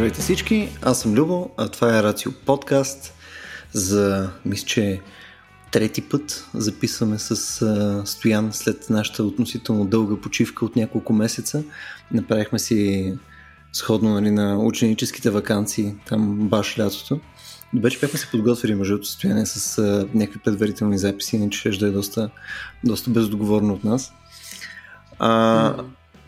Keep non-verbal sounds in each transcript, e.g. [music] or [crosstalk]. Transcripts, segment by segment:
Здравейте всички, аз съм Любо, а това е Рацио подкаст за, мисля, че трети път записваме с а, Стоян след нашата относително дълга почивка от няколко месеца. Направихме си сходно нали, на ученическите вакансии, там баш лятото. Добре, че бяхме се подготвили мъжето състояние с а, някакви предварителни записи, иначе ще да е доста, доста бездоговорно от нас. А,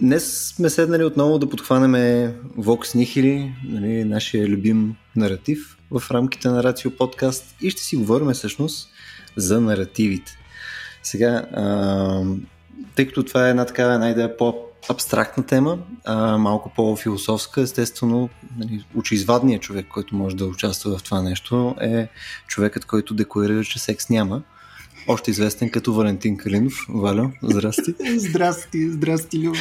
Днес сме седнали отново да подхванеме Vox Nihili, нали, нашия любим наратив в рамките на Рацио подкаст и ще си говорим всъщност за наративите. Сега, а, тъй като това е една такава една идея по-абстрактна тема, а, малко по-философска, естествено, нали, очеизвадният човек, който може да участва в това нещо е човекът, който декларира, че секс няма още известен като Валентин Калинов. Валю, [laughs] здрасти. здрасти, здрасти, Любо.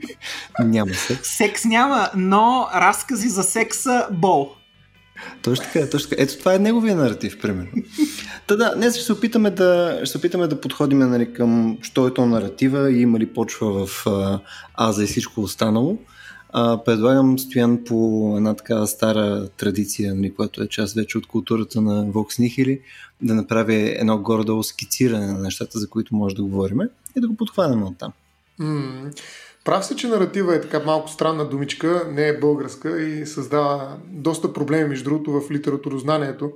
[laughs] няма секс. Секс няма, но разкази за секса бол. Точно така, точно така. Ето това е неговия наратив, примерно. Та да, днес ще се опитаме да, ще се опитаме да подходим нали, към що е то наратива и има ли почва в а, Аза и всичко останало. А, предлагам Стоян по една така стара традиция, нали, която е част вече от културата на Vox Nihili, да направи едно горе-долу скициране на нещата, за които може да говорим и да го подхванем от там. Mm. Прав се, че наратива е така малко странна думичка, не е българска и създава доста проблеми, между другото, в литературознанието.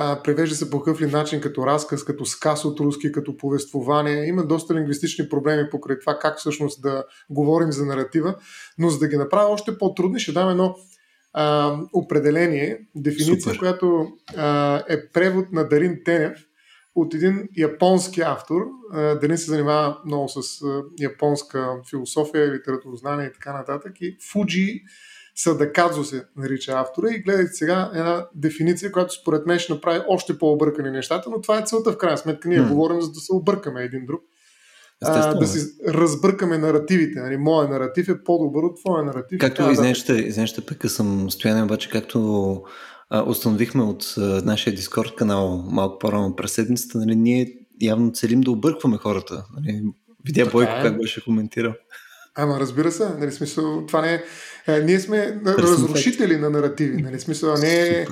А, превежда се по какъв ли начин, като разказ, като сказ от руски, като повествование. Има доста лингвистични проблеми покрай това как всъщност да говорим за наратива, но за да ги направя още по-трудни, ще дам едно а, определение, дефиниция, Супер. която а, е превод на Дарин Тенев от един японски автор. А, Дарин се занимава много с а, японска философия, литературознание и така нататък. И Фуджи Садакадзо се нарича автора и гледайте сега една дефиниция, която според мен ще направи още по-объркани нещата, но това е целта в крайна сметка. Ние hmm. говорим за да се объркаме един друг. А, да си разбъркаме наративите. Нали, моя наратив е по-добър от твоя наратив. Както да, извинете, пъка съм стояне, обаче както а, установихме от а, нашия Дискорд канал малко по-рано през седмицата, нали, ние явно целим да объркваме хората. Нали, видя Бойко е. как беше коментирал. Ама разбира се, нали, смисъл, това не е... А, ние сме разрушители на наративи, нали, смисъл, не е...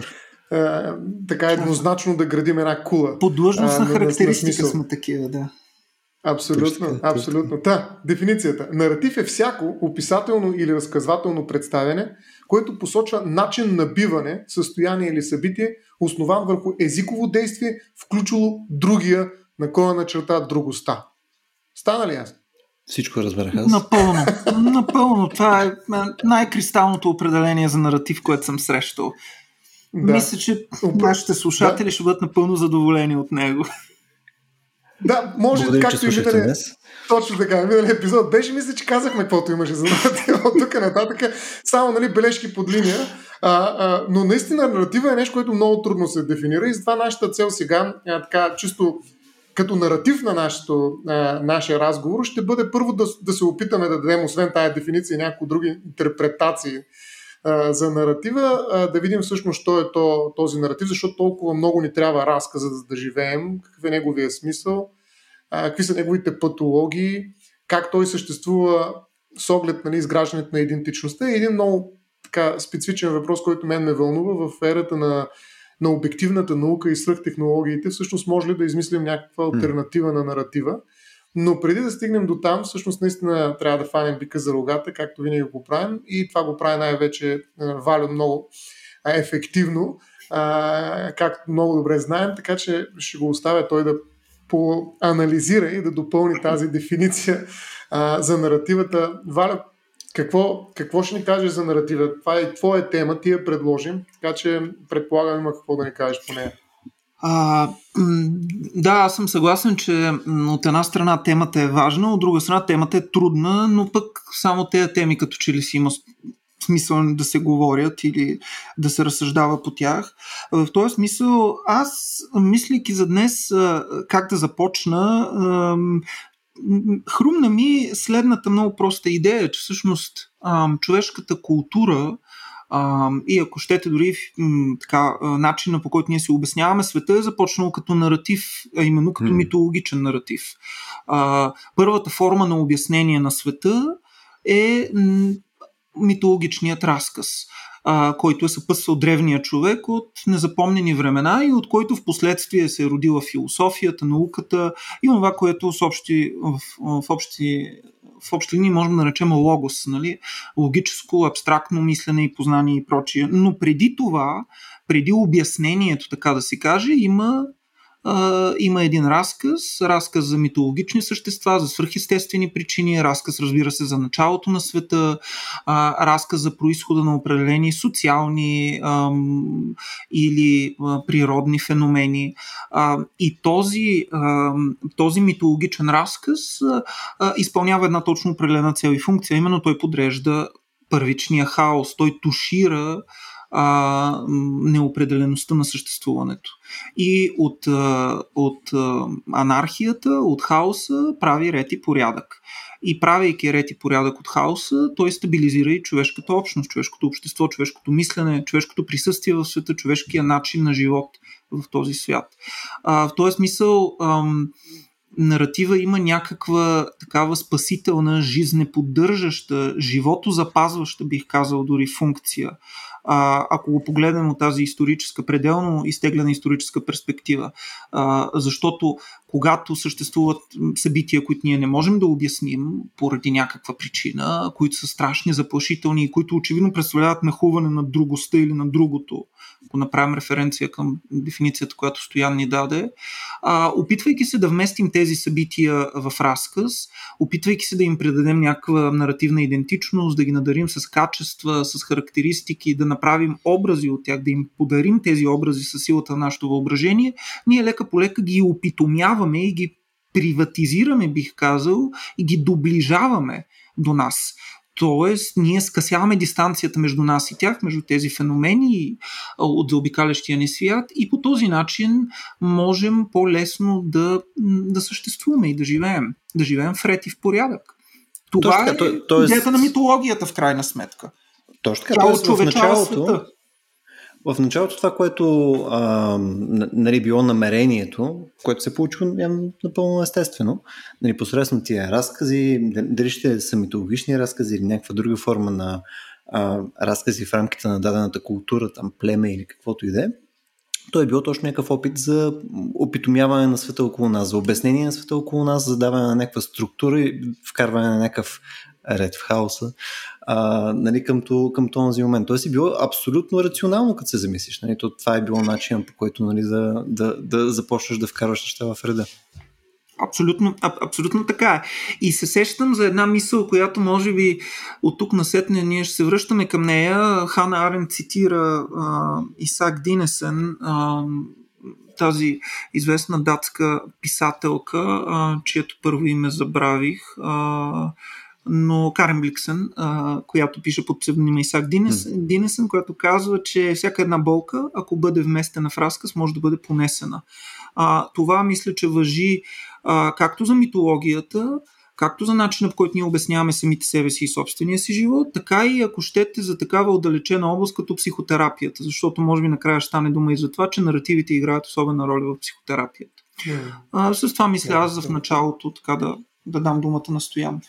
А, така еднозначно да градим една кула. По длъжностна характеристика на, сме такива, да. Абсолютно, точно, абсолютно. Та, дефиницията. Наратив е всяко описателно или разказвателно представяне, което посочва начин на биване, състояние или събитие, основан върху езиково действие, включило другия, на коя на черта другоста. Стана ли ясно? Всичко разбрах аз. Напълно. Напълно. Това е най-кристалното определение за наратив, което съм срещал. Да. Мисля, че нашите слушатели да. ще бъдат напълно задоволени от него. Да, може, Благодарим, както и миналия. Точно така, миналия епизод беше, мисля, че казахме каквото имаше за наратива от тук нататък. Само нали, бележки под линия. А, а, но наистина наратива е нещо, което много трудно се дефинира и затова нашата цел сега, а, така, чисто като наратив на нашото, а, нашия разговор, ще бъде първо да, да се опитаме да дадем, освен тая дефиниция, някои други интерпретации а, за наратива, а, да видим всъщност, що е то, този наратив, защото толкова много ни трябва разказа за да живеем, какъв е неговия смисъл, а, какви са неговите патологии, как той съществува с оглед нали, изграждането на идентичността. И един много така, специфичен въпрос, който мен ме вълнува в ерата на, на обективната наука и свръхтехнологиите, всъщност може ли да измислим някаква альтернатива на наратива. Но преди да стигнем до там, всъщност наистина трябва да фанем бика за рогата, както винаги го правим. И това го прави най-вече Валю много ефективно, както много добре знаем, така че ще го оставя той да поанализира и да допълни тази дефиниция а, за наративата. Валя, какво, какво ще ни кажеш за наратива? Това е твоя тема, ти я предложим, така че предполагам има какво да ни кажеш по нея. А, да, аз съм съгласен, че от една страна темата е важна, от друга страна темата е трудна, но пък само тези теми като че ли си има смисъл да се говорят или да се разсъждава по тях. В този смисъл, аз, мислики за днес как да започна, хрумна ми следната много проста идея, че всъщност човешката култура а, и ако щете дори м, така, начина по който ние си обясняваме света е започнал като наратив, а именно като mm. митологичен наратив. А, първата форма на обяснение на света е м, митологичният разказ. А, който е съпътствал древния човек от незапомнени времена и от който в последствие се е родила философията, науката и това, което в общи, в, в общи в общи линии можем да наречем логос, нали? логическо, абстрактно мислене и познание и прочие. Но преди това, преди обяснението, така да се каже, има а, има един разказ, разказ за митологични същества, за свръхестествени причини, разказ, разбира се, за началото на света, а, разказ за происхода на определени социални а, или а, природни феномени. А, и този, а, този митологичен разказ а, изпълнява една точно определена цел и функция, именно той подрежда първичния хаос, той тушира а, неопределеността на съществуването. И от, а, от а, анархията, от хаоса прави ред и порядък. И правейки ред и порядък от хаоса, той стабилизира и човешката общност, човешкото общество, човешкото мислене, човешкото присъствие в света, човешкия начин на живот в този свят. А, в този смисъл ам, наратива има някаква такава спасителна, жизнеподдържаща, живото запазваща, бих казал, дори функция а, ако го погледнем от тази историческа, пределно изтеглена историческа перспектива. А, защото когато съществуват събития, които ние не можем да обясним поради някаква причина, които са страшни, заплашителни и които очевидно представляват нахуване на другостта или на другото, ако направим референция към дефиницията, която Стоян ни даде, а, опитвайки се да вместим тези събития в разказ, опитвайки се да им придадем някаква наративна идентичност, да ги надарим с качества, с характеристики, да направим образи от тях, да им подарим тези образи с силата на нашето въображение, ние лека по лека ги опитомяваме и ги приватизираме, бих казал, и ги доближаваме до нас. Тоест, ние скъсяваме дистанцията между нас и тях, между тези феномени от заобикалящия ни свят и по този начин можем по-лесно да, да съществуваме и да живеем. Да живеем в ред и в порядък. Това Точно, е то, то, идеята на митологията в крайна сметка. Точно така. Тя в началото, света. В началото това, което а, нали, било намерението, което се получило напълно естествено, нали, посредством тия разкази, дали ще са митологични разкази или някаква друга форма на а, разкази в рамките на дадената култура, там племе или каквото и да е, той е било точно някакъв опит за опитомяване на света около нас, за обяснение на света около нас, за даване на някаква структура и вкарване на някакъв ред в хаоса а, нали, към, то, към този момент. Тоест е било абсолютно рационално, като се замислиш. Нали? То, това е било начин, по който нали, да, да, да започнеш да вкарваш неща в реда. Абсолютно, аб, абсолютно така е. И се сещам за една мисъл, която може би от тук насетне ние ще се връщаме към нея. Хана Арен цитира а, Исак Динесен, а, тази известна датска писателка, а, чието първо име забравих. А, но Карен Бликсен, а, която пише под псевдонима Исак Динес, mm. Динесен, която казва, че всяка една болка, ако бъде вместена в разказ, може да бъде понесена. А, това мисля, че въжи а, както за митологията, както за начина, по който ние обясняваме самите себе си и собствения си живот, така и ако щете за такава отдалечена област като психотерапията, защото може би накрая ще стане дума и за това, че наративите играят особена роля в психотерапията. Yeah. А, с това мисля yeah, аз в началото така да, да дам думата на Стоян.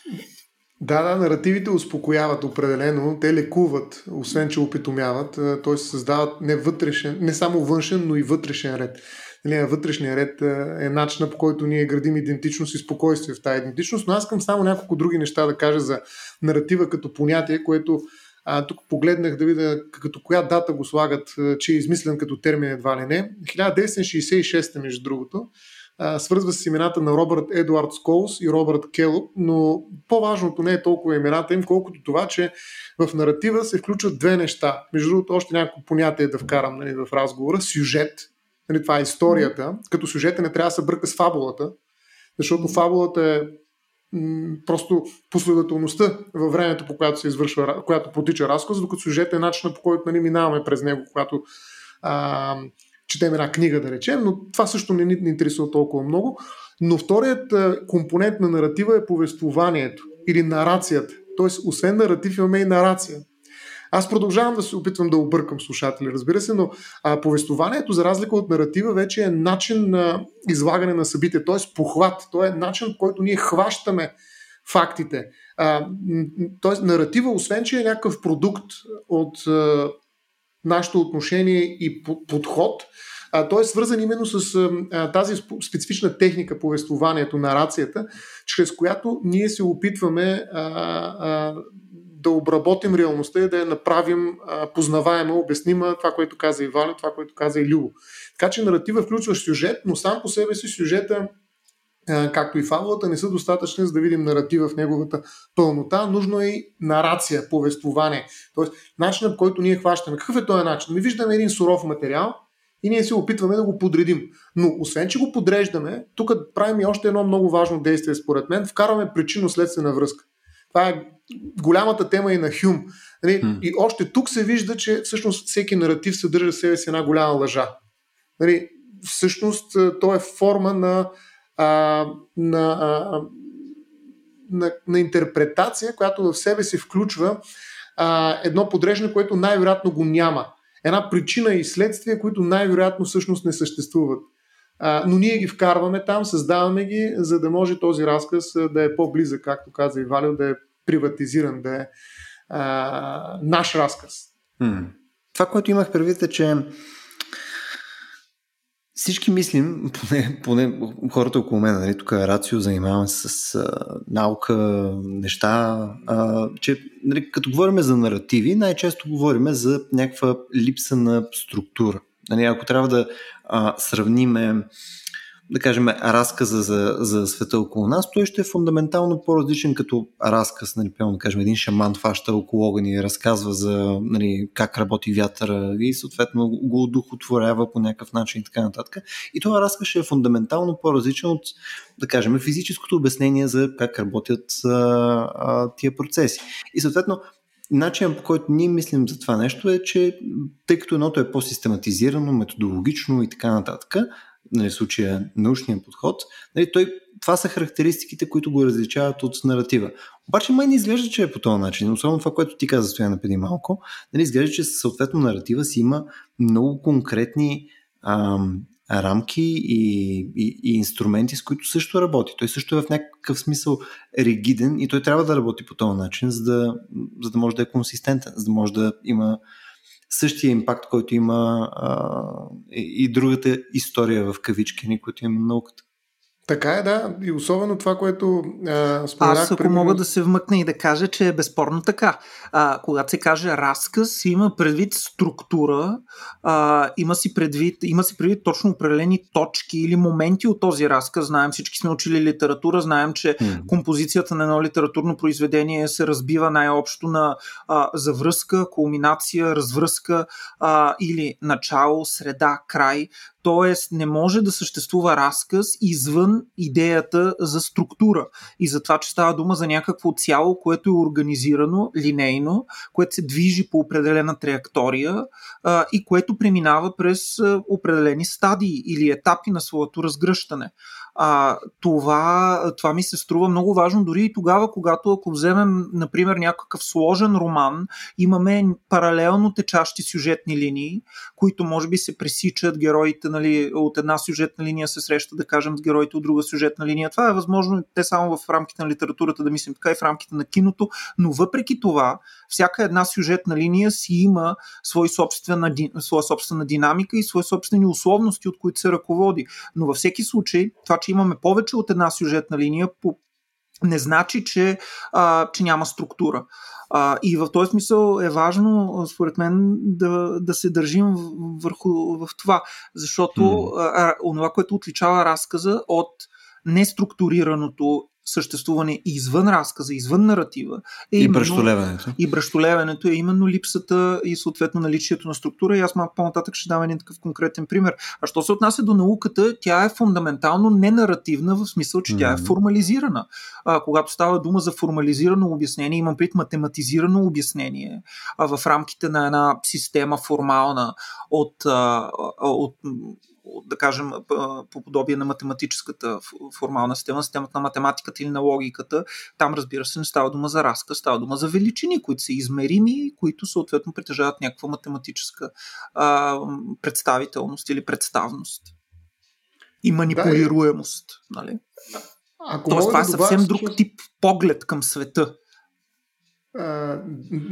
Да, да, наративите успокояват определено, те лекуват, освен че опитомяват, т.е. създават не, вътрешен, не само външен, но и вътрешен ред. Нали, вътрешния ред е начина по който ние градим идентичност и спокойствие в тази идентичност, но аз искам само няколко други неща да кажа за наратива като понятие, което а, тук погледнах да видя като коя дата го слагат, че е измислен като термин едва ли не. 1966 между другото свързва с имената на Робърт Едуард Сколс и Робърт Келоп, но по-важното не е толкова имената им, колкото това, че в наратива се включват две неща. Между другото, още някакво понятие да вкарам нали, в разговора. Сюжет, нали, това е историята, като сюжета не трябва да се бърка с фабулата, защото фабулата е м- просто последователността във времето, по която се извършва, която потича разказ, докато сюжет е начинът по който нали, минаваме през него, когато а, четем една книга, да речем, но това също не ни интересува толкова много. Но вторият компонент на наратива е повествованието или нарацията. Тоест, освен наратив имаме и нарация. Аз продължавам да се опитвам да объркам слушатели, разбира се, но а, повествованието, за разлика от наратива, вече е начин на излагане на събития, т.е. похват. То е начин, който ние хващаме фактите. Т.е. наратива, освен че е някакъв продукт от а, нашето отношение и подход. А, той е свързан именно с а, тази специфична техника, повествованието, нарацията, чрез която ние се опитваме а, а, да обработим реалността и да я направим а, познаваема, обяснима, това, което каза и Валя, това, което каза и Любо. Така че наратива включва сюжет, но сам по себе си сюжета както и фабулата, не са достатъчни, за да видим наратива в неговата пълнота. Нужно е и нарация, повествование. Тоест, начинът, който ние хващаме. Какъв е този начин? Ми виждаме един суров материал и ние се опитваме да го подредим. Но освен, че го подреждаме, тук правим и още едно много важно действие, според мен. Вкарваме причинно-следствена връзка. Това е голямата тема и на Хюм. Нали? Mm. И още тук се вижда, че всъщност всеки наратив съдържа в себе си една голяма лъжа. Нали? Всъщност, то е форма на а, на, а, на, на интерпретация, която в себе си включва а, едно подреждане, което най-вероятно го няма. Една причина и следствие, които най-вероятно всъщност не съществуват. А, но ние ги вкарваме там, създаваме ги, за да може този разказ да е по-близък, както каза и Валио, да е приватизиран, да е а, наш разказ. Това, което имах предвид е, че всички мислим, поне, поне хората около мен, нали, тук е рацио, занимаваме се с а, наука, неща, а, че нали, като говорим за наративи, най-често говорим за някаква липса на структура. Нали, ако трябва да а, сравниме да кажем, разказа за, за света около нас, той ще е фундаментално по-различен като разказ. Нали, пълно, да кажем, един шаман фаща около огън и разказва за нали, как работи вятъра и съответно го одухотворява по някакъв начин и така нататък. И това разказ ще е фундаментално по-различен от, да кажем, физическото обяснение за как работят а, а, тия процеси. И съответно, начинът по който ние мислим за това нещо е, че тъй като едното е по-систематизирано, методологично и така нататък, нали, случая научния подход, нали, той, това са характеристиките, които го различават от наратива. Обаче май не изглежда, че е по този начин. Особено това, което ти каза, Стояна, преди малко. Нали, изглежда, че съответно наратива си има много конкретни ам, рамки и, и, и инструменти, с които също работи. Той също е в някакъв смисъл ригиден и той трябва да работи по този начин, за да, за да може да е консистентен, за да може да има същия импакт, който има а, и, другата история в кавички, ни, които има науката. Така е, да. И особено това, което а, споменах... Аз ако примерно... мога да се вмъкна и да кажа, че е безспорно така. А, когато се каже разказ, има предвид структура, а, има, си предвид, има си предвид точно определени точки или моменти от този разказ. Знаем, всички сме учили литература, знаем, че mm. композицията на едно литературно произведение се разбива най-общо на а, завръзка, кулминация, развръзка а, или начало, среда, край. Тоест не може да съществува разказ извън идеята за структура и за това, че става дума за някакво цяло, което е организирано линейно, което се движи по определена траектория а, и което преминава през определени стадии или етапи на своето разгръщане а, това, това ми се струва много важно дори и тогава, когато ако вземем, например, някакъв сложен роман, имаме паралелно течащи сюжетни линии, които може би се пресичат, героите нали, от една сюжетна линия се срещат, да кажем, с героите от друга сюжетна линия. Това е възможно те само в рамките на литературата да мислим така и в рамките на киното, но въпреки това, всяка една сюжетна линия си има свой собствена, своя собствена динамика и свои собствени условности, от които се ръководи. Но във всеки случай, това, че имаме повече от една сюжетна линия, не значи, че, а, че няма структура. А, и в този смисъл е важно, според мен, да, да се държим върху в това, защото mm. а, онова, което отличава разказа от неструктурираното съществуване извън разказа, извън наратива. Е и бръщолеването. И бръщолеването е именно липсата и съответно наличието на структура. И аз малко по-нататък ще дам един такъв конкретен пример. А що се отнася до науката, тя е фундаментално ненаративна в смисъл, че mm-hmm. тя е формализирана. А, когато става дума за формализирано обяснение, имам пред математизирано обяснение а, в рамките на една система формална от, а, от да кажем, по подобие на математическата формална система, системата на математиката или на логиката, там разбира се не става дума за разказ, става дума за величини, които са измерими, които съответно притежават някаква математическа а, представителност или представност. И манипулируемост. Да, нали? Ако Тоест, това е съвсем друг тип поглед към света.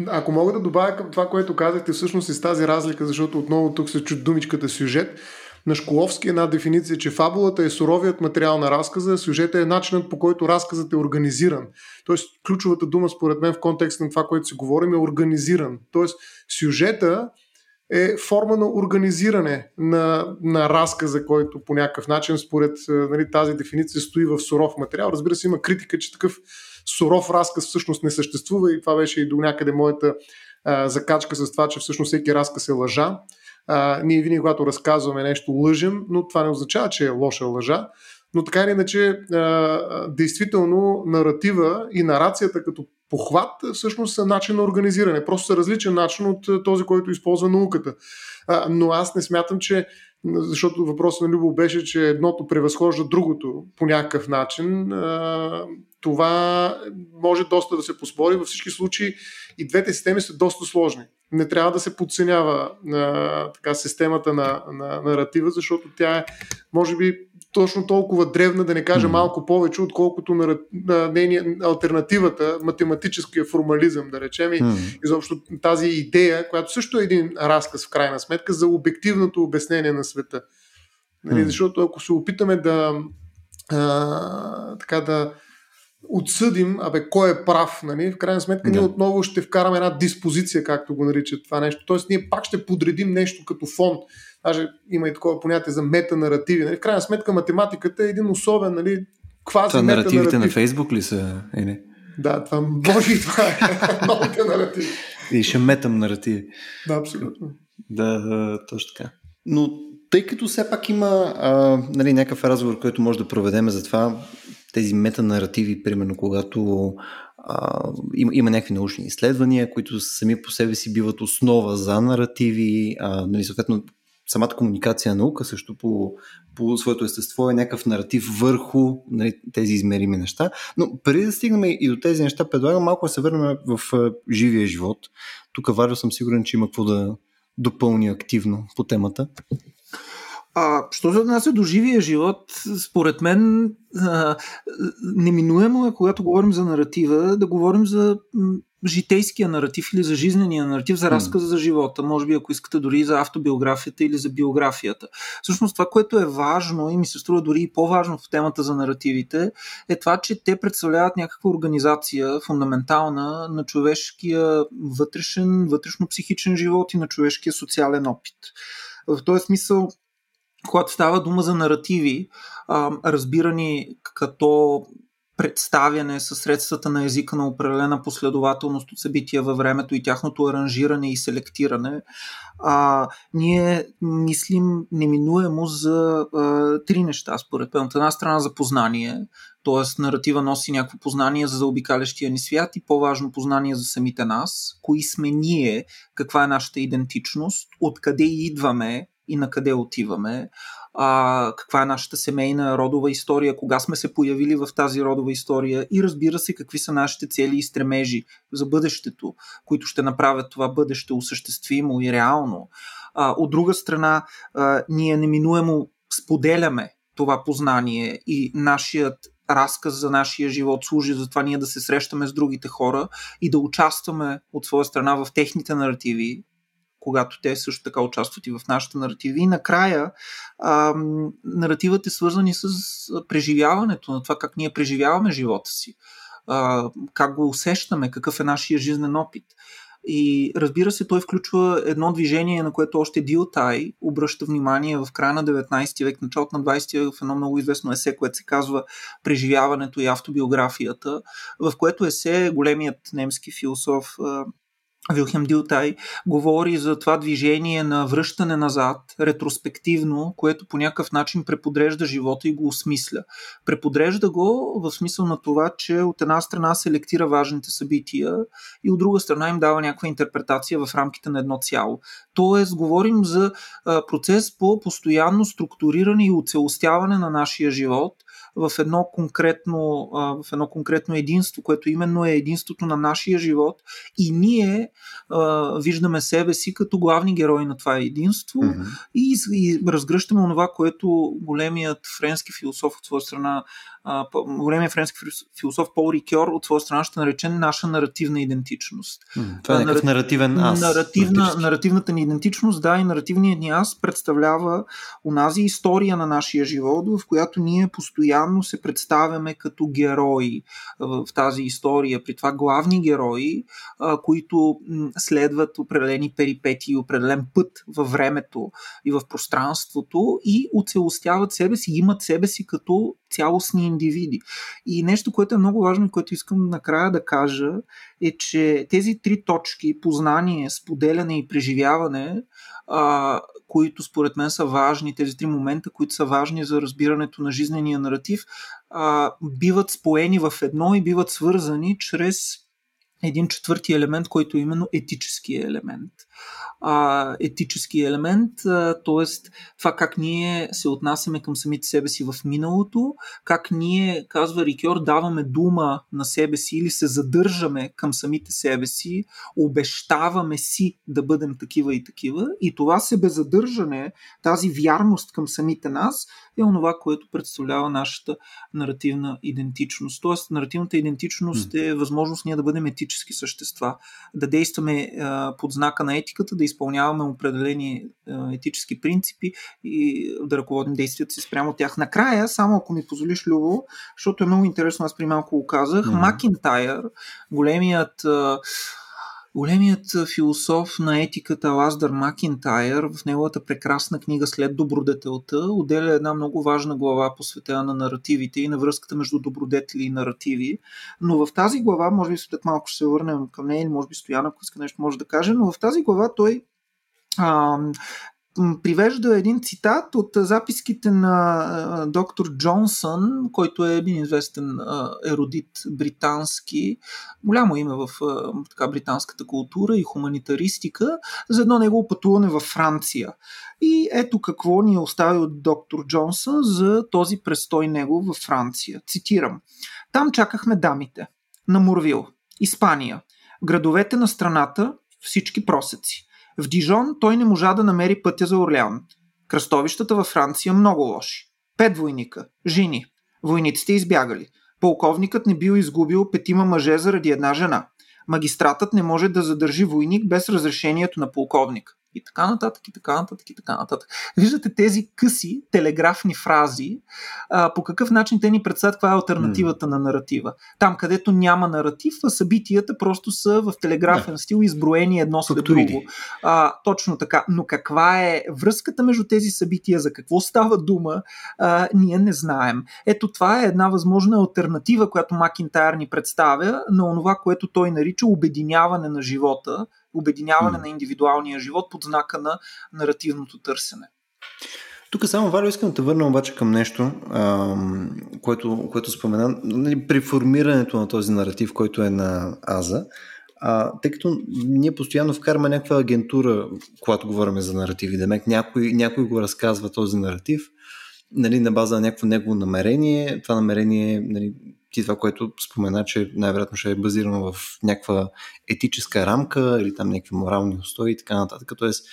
ако мога да добавя към това, което казахте, всъщност и с тази разлика, защото отново тук се чу думичката сюжет, на Школовски една дефиниция, че фабулата е суровият материал на разказа, а сюжета е начинът по който разказът е организиран. Тоест, ключовата дума, според мен, в контекста на това, което си говорим, е организиран. Тоест, сюжета е форма на организиране на, на разказа, който по някакъв начин, според нали, тази дефиниция, стои в суров материал. Разбира се, има критика, че такъв суров разказ всъщност не съществува и това беше и до някъде моята а, закачка с това, че всъщност всеки разказ е лъжа. А, ние винаги, когато разказваме нещо, лъжем, но това не означава, че е лоша лъжа. Но така или иначе, а, действително, наратива и нарацията като похват всъщност са начин на организиране. Просто са различен начин от този, който използва науката. А, но аз не смятам, че защото въпросът на Любов беше, че едното превъзхожда другото по някакъв начин. Това може доста да се поспори. Във всички случаи и двете системи са доста сложни. Не трябва да се подценява така, системата на, на наратива, защото тя е, може би, точно толкова древна, да не кажа малко повече, отколкото на, на нейния, альтернативата, математическия формализъм, да речем, и изобщо тази идея, която също е един разказ в крайна сметка за обективното обяснение на света. Нали, защото ако се опитаме да а, така да отсъдим, абе, кой е прав, нали? в крайна сметка да. ние отново ще вкараме една диспозиция, както го наричат това нещо. Тоест ние пак ще подредим нещо като фон. Даже има и такова понятие за метанаративи. Нали? В крайна сметка математиката е един особен нали, квази Това наративите на Фейсбук ли са? Е, не. Да, това може и това е [laughs] новите наративи. И ще метам наративи. Да, абсолютно. Да, точно така. Но тъй като все пак има а, нали, някакъв разговор, който може да проведеме за това, тези метанаративи, примерно когато а, има, има някакви научни изследвания, които сами по себе си биват основа за наративи, а, нали, съответно самата комуникация на наука също по, по своето естество е някакъв наратив върху нали, тези измерими неща. Но преди да стигнем и до тези неща, предлагам малко да се върнем в живия живот. Тук, Варио, съм сигурен, че има какво да допълни активно по темата. А, що се отнася до живия живот, според мен а, неминуемо е, когато говорим за наратива, да говорим за житейския наратив или за жизнения наратив, за разказа за живота, може би ако искате дори за автобиографията или за биографията. Всъщност това, което е важно и ми се струва дори и по-важно в темата за наративите, е това, че те представляват някаква организация фундаментална на човешкия вътрешен, вътрешно-психичен живот и на човешкия социален опит. В този смисъл когато става дума за наративи, разбирани като представяне със средствата на езика на определена последователност от събития във времето и тяхното аранжиране и селектиране, а, ние мислим неминуемо за а, три неща, според мен. От една страна за познание, т.е. наратива носи някакво познание за заобикалящия ни свят и по-важно познание за самите нас, кои сме ние, каква е нашата идентичност, откъде идваме, и на къде отиваме, а, каква е нашата семейна родова история, кога сме се появили в тази родова история и разбира се какви са нашите цели и стремежи за бъдещето, които ще направят това бъдеще осъществимо и реално. А, от друга страна, а, ние неминуемо споделяме това познание и нашият разказ за нашия живот служи за това ние да се срещаме с другите хора и да участваме от своя страна в техните наративи, когато те също така участват и в нашата наратива. И накрая а, наративът е свързан и с преживяването на това как ние преживяваме живота си, а, как го усещаме, какъв е нашия жизнен опит. И разбира се, той включва едно движение, на което още Дилтай обръща внимание в края на 19 век, началото на 20 век в едно много известно есе, което се казва Преживяването и автобиографията, в което есе големият немски философ Вилхем Дилтай говори за това движение на връщане назад, ретроспективно, което по някакъв начин преподрежда живота и го осмисля. Преподрежда го в смисъл на това, че от една страна селектира важните събития и от друга страна им дава някаква интерпретация в рамките на едно цяло. Тоест, говорим за процес по постоянно структуриране и оцелостяване на нашия живот, в едно конкретно, в едно конкретно единство, което именно е единството на нашия живот и ние а, виждаме себе си като главни герои на това единство mm-hmm. и, и разгръщаме онова, което големият френски философ от своя страна големия френски философ Пол Рикьор от своя страна ще нарече наша наративна идентичност. Това е някакъв наративен аз. Наративна, наративната ни идентичност, да, и наративният ни аз представлява онази история на нашия живот, в която ние постоянно се представяме като герои в тази история. При това главни герои, които следват определени перипети определен път във времето и в пространството и оцелостяват себе си, имат себе си като цялостни индивиди. И нещо, което е много важно и което искам накрая да кажа, е, че тези три точки познание, споделяне и преживяване, а, които според мен са важни, тези три момента, които са важни за разбирането на жизнения наратив, а, биват споени в едно и биват свързани чрез един четвърти елемент, който е именно етическия елемент а, етически елемент, т.е. това как ние се отнасяме към самите себе си в миналото, как ние, казва Рикьор, даваме дума на себе си или се задържаме към самите себе си, обещаваме си да бъдем такива и такива и това себезадържане, тази вярност към самите нас е онова, което представлява нашата наративна идентичност. Тоест, наративната идентичност е възможност ние да бъдем етически същества, да действаме а, под знака на етиката, да изпълняваме определени етически принципи и да ръководим действията си спрямо тях. Накрая, само ако ми позволиш, Любо, защото е много интересно, аз при малко го казах, mm-hmm. Макинтайр, големият Големият философ на етиката Лаздър Макинтайр в неговата прекрасна книга След добродетелта отделя една много важна глава посветена на наративите и на връзката между добродетели и наративи. Но в тази глава, може би след малко ще се върнем към нея или може би Стояна, ако иска нещо може да каже, но в тази глава той а, привежда един цитат от записките на доктор Джонсън, който е един известен еродит британски, голямо име в така, британската култура и хуманитаристика, за едно негово пътуване във Франция. И ето какво ни е оставил доктор Джонсън за този престой него във Франция. Цитирам. Там чакахме дамите. На Мурвил, Испания. Градовете на страната, всички просеци. В Дижон той не можа да намери пътя за Орлеан. Кръстовищата във Франция много лоши. Пет войника. Жени. Войниците избягали. Полковникът не бил изгубил петима мъже заради една жена. Магистратът не може да задържи войник без разрешението на полковник и така нататък, и така нататък, и така нататък. Виждате тези къси телеграфни фрази, а, по какъв начин те ни представят каква е альтернативата mm. на наратива. Там, където няма наратив, събитията просто са в телеграфен yeah. стил изброени едно след друго. А, точно така. Но каква е връзката между тези събития, за какво става дума, а, ние не знаем. Ето това е една възможна альтернатива, която Макинтайр ни представя на това, което той нарича обединяване на живота обединяване mm. на индивидуалния живот под знака на наративното търсене. Тук само, Валю, искам да те върна обаче към нещо, ам, което, което спомена. Нали, при формирането на този наратив, който е на Аза, а, тъй като ние постоянно вкараме някаква агентура, когато говорим за наративи, да някой, някой го разказва този наратив, нали, на база на някакво негово намерение. Това намерение нали, ти това, което спомена, че най-вероятно ще е базирано в някаква етическа рамка или там някакви морални устои и така нататък. Тоест,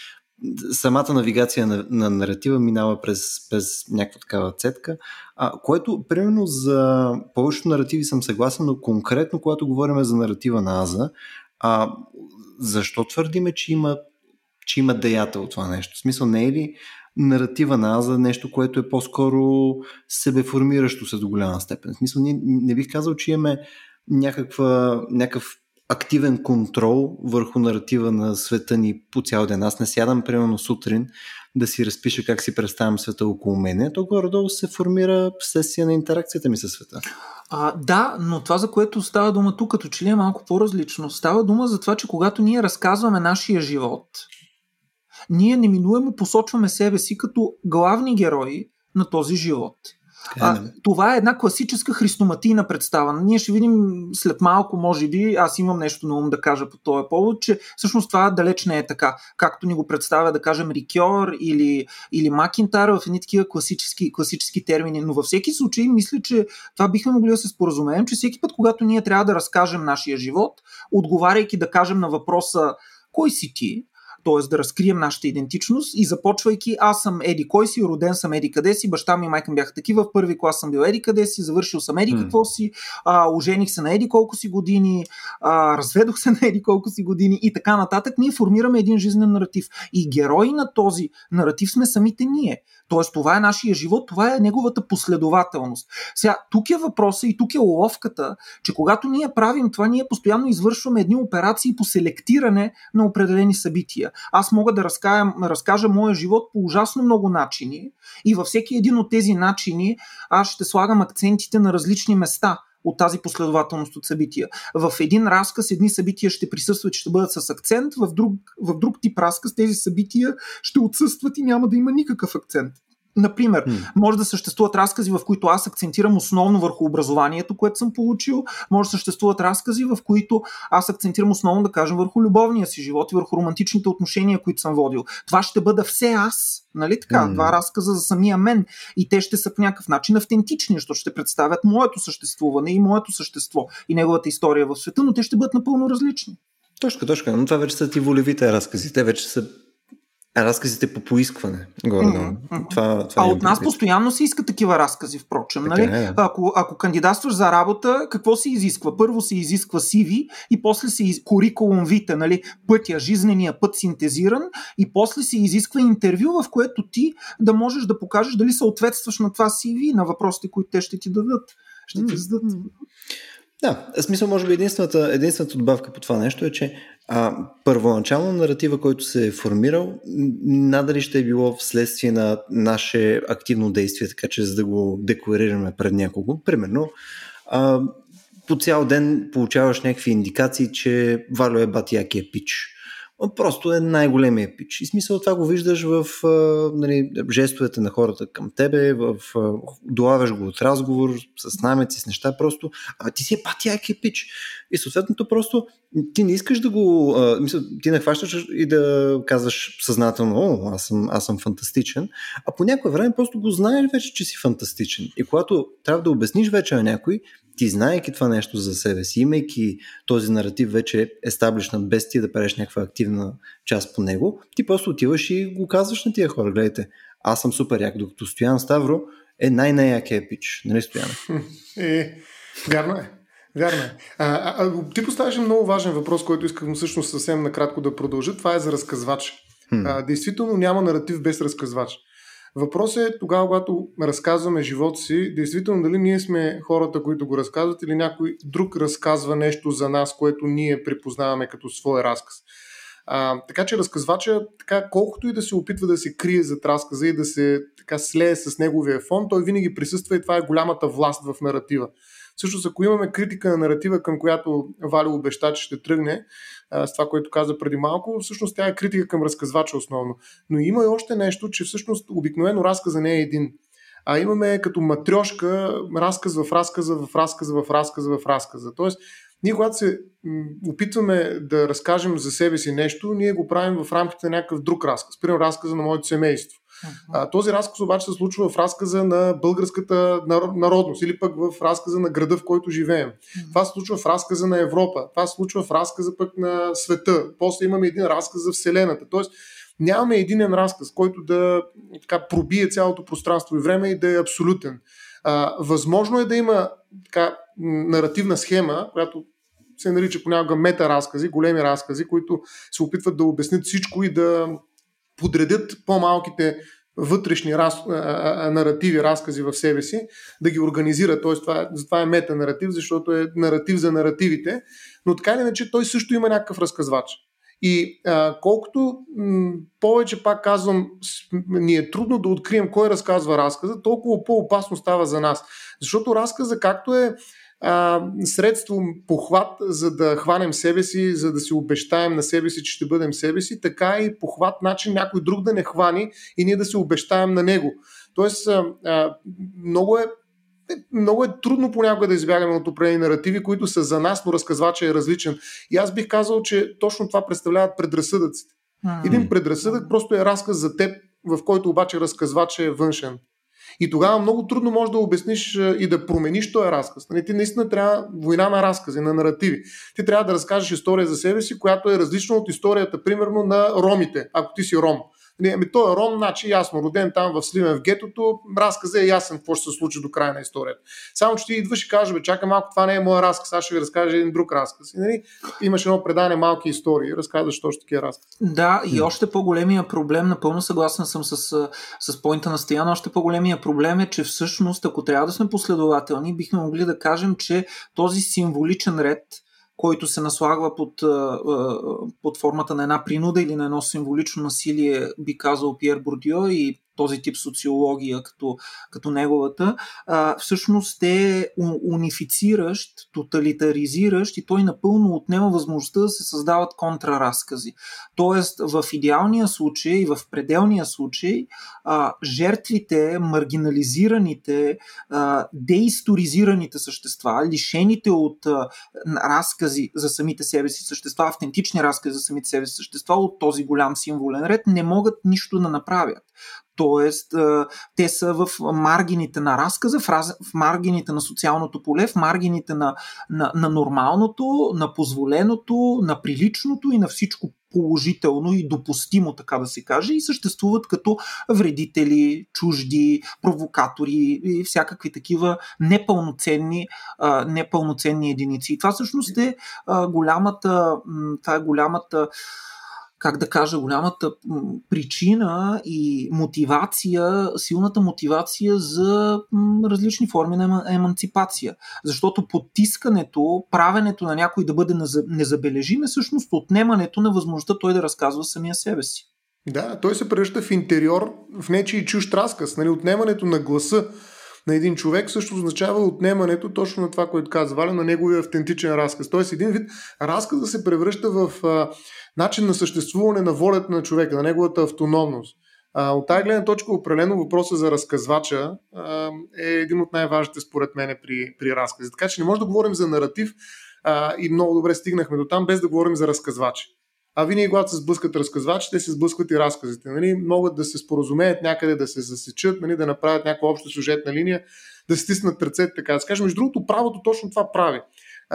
самата навигация на, на наратива минава през, през някаква такава цетка, а, което, примерно, за повечето наративи съм съгласен, но конкретно, когато говорим за наратива на Аза, а, защо твърдиме, че има, че има деята от това нещо? В смисъл, не е ли наратива на Аза, нещо, което е по-скоро себеформиращо се до голяма степен. В смисъл, не, не бих казал, че имаме някаква, някакъв активен контрол върху наратива на света ни по цял ден. Аз не сядам, примерно, сутрин да си разпиша как си представям света около мене, то горе-долу се формира сесия на интеракцията ми със света. А, да, но това, за което става дума тук, като че ли е малко по-различно. Става дума за това, че когато ние разказваме нашия живот, ние неминуемо посочваме себе си като главни герои на този живот. А, това е една класическа христоматийна представа. Ние ще видим след малко, може би, аз имам нещо на ум да кажа по този повод, че всъщност това далеч не е така. Както ни го представя, да кажем, Рикьор или, или Макинтар в едни такива класически, класически термини. Но във всеки случай, мисля, че това бихме могли да се споразумеем, че всеки път, когато ние трябва да разкажем нашия живот, отговаряйки да кажем на въпроса кой си ти, т.е. да разкрием нашата идентичност и започвайки аз съм Еди кой си, роден съм Еди къде си, баща ми и майка ми бяха такива, в първи клас съм бил Еди къде си, завършил съм Еди какво си, а, ожених се на Еди колко си години, а, разведох се [laughs] на Еди колко си години и така нататък, ние формираме един жизнен наратив. И герои на този наратив сме самите ние. Тоест, това е нашия живот, това е неговата последователност. Сега, тук е въпроса и тук е уловката, че когато ние правим това, ние постоянно извършваме едни операции по селектиране на определени събития. Аз мога да разкажа, разкажа моя живот по ужасно много начини и във всеки един от тези начини аз ще слагам акцентите на различни места от тази последователност от събития. В един разказ едни събития ще присъстват, ще бъдат с акцент, в друг, в друг тип разказ тези събития ще отсъстват и няма да има никакъв акцент. Например, mm. може да съществуват разкази, в които аз акцентирам основно върху образованието, което съм получил. Може да съществуват разкази, в които аз акцентирам основно, да кажем, върху любовния си живот и върху романтичните отношения, които съм водил. Това ще бъда все аз. Нали така? Mm. Два разказа за самия мен. И те ще са по някакъв начин автентични, защото ще представят моето съществуване и моето същество и неговата история в света, но те ще бъдат напълно различни. Точка, точка. Но това вече са ти волевите разкази. Те вече са Разказите по поискване. Горе, mm-hmm. това, това а от нас постоянно се иска такива разкази, впрочем. Нали? Е. Ако, ако кандидатстваш за работа, какво се изисква? Първо се изисква CV и после се из... курикулум вите, нали? пътя, жизнения път синтезиран и после се изисква интервю, в което ти да можеш да покажеш дали съответстваш на това CV, на въпросите, които те ще ти дадат. Ще ти зададат. Да, смисъл, може би единствената, единствената добавка по това нещо е, че а, първоначално наратива, който се е формирал, надали ще е било вследствие на наше активно действие, така че за да го декларираме пред някого. Примерно, а, по цял ден получаваш някакви индикации, че Валю е батияки е пич просто е най-големия пич. И смисъл това го виждаш в нали, жестовете на хората към тебе, в, долавяш го от разговор с намеци, с неща, просто, а ти си е патияки пич. И съответното просто ти не искаш да го, а, мисля, ти не хващаш и да казваш съзнателно, о, аз съм, аз съм фантастичен, а по някое време просто го знаеш вече, че си фантастичен. И когато трябва да обясниш вече на някой, ти знаеки това нещо за себе си, имайки този наратив вече естаблишнат, без ти да правиш някаква активна част по него, ти просто отиваш и го казваш на тия хора. Гледайте, аз съм супер як, докато Стоян Ставро е най-най-якия пич. Нали, Стоян? [laughs] Е, вярно е. Вярно е. А, а, ти поставяш много важен въпрос, който искам всъщност съвсем накратко да продължа. Това е за разказвач. А, действително няма наратив без разказвач. Въпросът е тогава, когато разказваме живота си, действително дали ние сме хората, които го разказват или някой друг разказва нещо за нас, което ние припознаваме като свой разказ. А, така че разказвача, така, колкото и да се опитва да се крие зад разказа и да се така, слее с неговия фон, той винаги присъства и това е голямата власт в наратива. Също, ако имаме критика на наратива, към която Вали обеща, че ще тръгне, а, с това, което каза преди малко, всъщност тя е критика към разказвача основно. Но има и още нещо, че всъщност обикновено разказа не е един. А имаме като матрешка разказ в разказа, в разказа, в разказа, в разказа. Тоест, ние когато се опитваме да разкажем за себе си нещо, ние го правим в рамките на някакъв друг разказ. Примерно разказа на моето семейство. А, този разказ обаче се случва в разказа на българската народност или пък в разказа на града, в който живеем. Това се случва в разказа на Европа, това се случва в разказа пък на света. После имаме един разказ за Вселената. Тоест, нямаме единен разказ, който да така, пробие цялото пространство и време и да е абсолютен. А, възможно е да има така, наративна схема, която се нарича понякога мета-разкази, големи разкази, които се опитват да обяснят всичко и да подредят по-малките вътрешни раз, а, а, наративи, разкази в себе си, да ги организира. Тоест, това, затова е мета-наратив, защото е наратив за наративите, но така или иначе той също има някакъв разказвач. И а, колкото м- повече, пак казвам, ни е трудно да открием кой разказва разказа, толкова по-опасно става за нас. Защото разказа, както е а, средство, похват, за да хванем себе си, за да си обещаем на себе си, че ще бъдем себе си, така и похват начин някой друг да не хвани и ние да се обещаем на него. Тоест, а, много е много е трудно понякога да избягаме от определени наративи, които са за нас, но разказвача е различен. И аз бих казал, че точно това представляват предразсъдъците. Един предразсъдък просто е разказ за теб, в който обаче разказвач е външен. И тогава много трудно можеш да обясниш и да промениш този разказ. Нали, ти наистина трябва война на разкази, на наративи. Ти трябва да разкажеш история за себе си, която е различна от историята, примерно, на ромите, ако ти си ром. Не, ами той е ром, значи ясно, роден там в Сливен в гетото, разказа е ясен какво ще се случи до края на историята. Само, че ти идваш и кажеш, бе, чакай малко, това не е моя разказ, аз ще ви разкажа един друг разказ. И, нали, имаш едно предание малки истории, разказваш точно такива разкази. Да, и още по-големия проблем, напълно съгласен съм с, с поинта на Стоян, още по-големия проблем е, че всъщност, ако трябва да сме последователни, бихме могли да кажем, че този символичен ред, който се наслагва под, под формата на една принуда или на едно символично насилие, би казал Пьер Бордио и този тип социология като, като неговата, а, всъщност е унифициращ, тоталитаризиращ и той напълно отнема възможността да се създават контраразкази. Тоест, в идеалния случай, в пределния случай, а, жертвите, маргинализираните, а, деисторизираните същества, лишените от а, разкази за самите себе си същества, автентични разкази за самите себе си същества от този голям символен ред, не могат нищо да направят. Тоест, те са в маргините на разказа, в, раз, в маргините на социалното поле, в маргините на, на, на нормалното, на позволеното, на приличното и на всичко положително и допустимо, така да се каже, и съществуват като вредители, чужди, провокатори и всякакви такива непълноценни, непълноценни единици. И това всъщност е голямата, това е голямата как да кажа, голямата причина и мотивация, силната мотивация за различни форми на еманципация. Защото потискането, правенето на някой да бъде незабележим е всъщност отнемането на възможността той да разказва самия себе си. Да, той се превръща в интериор, в нечи чужд разказ. Нали, отнемането на гласа на един човек също означава отнемането точно на това, което казва Валя, на неговия автентичен разказ. Тоест един вид разказ да се превръща в а, начин на съществуване на волята на човека, на неговата автономност. А, от тази гледна точка, определено въпроса за разказвача а, е един от най-важните според мен при, при разкази. Така че не може да говорим за наратив а, и много добре стигнахме до там, без да говорим за разказвачи. А винаги, когато се сблъскат разказвачи, те се сблъскват и разказите. Нали? Могат да се споразумеят някъде, да се засечат, нали? да направят някаква обща сюжетна линия, да стиснат ръцете, така да се каже. Между другото, правото точно това прави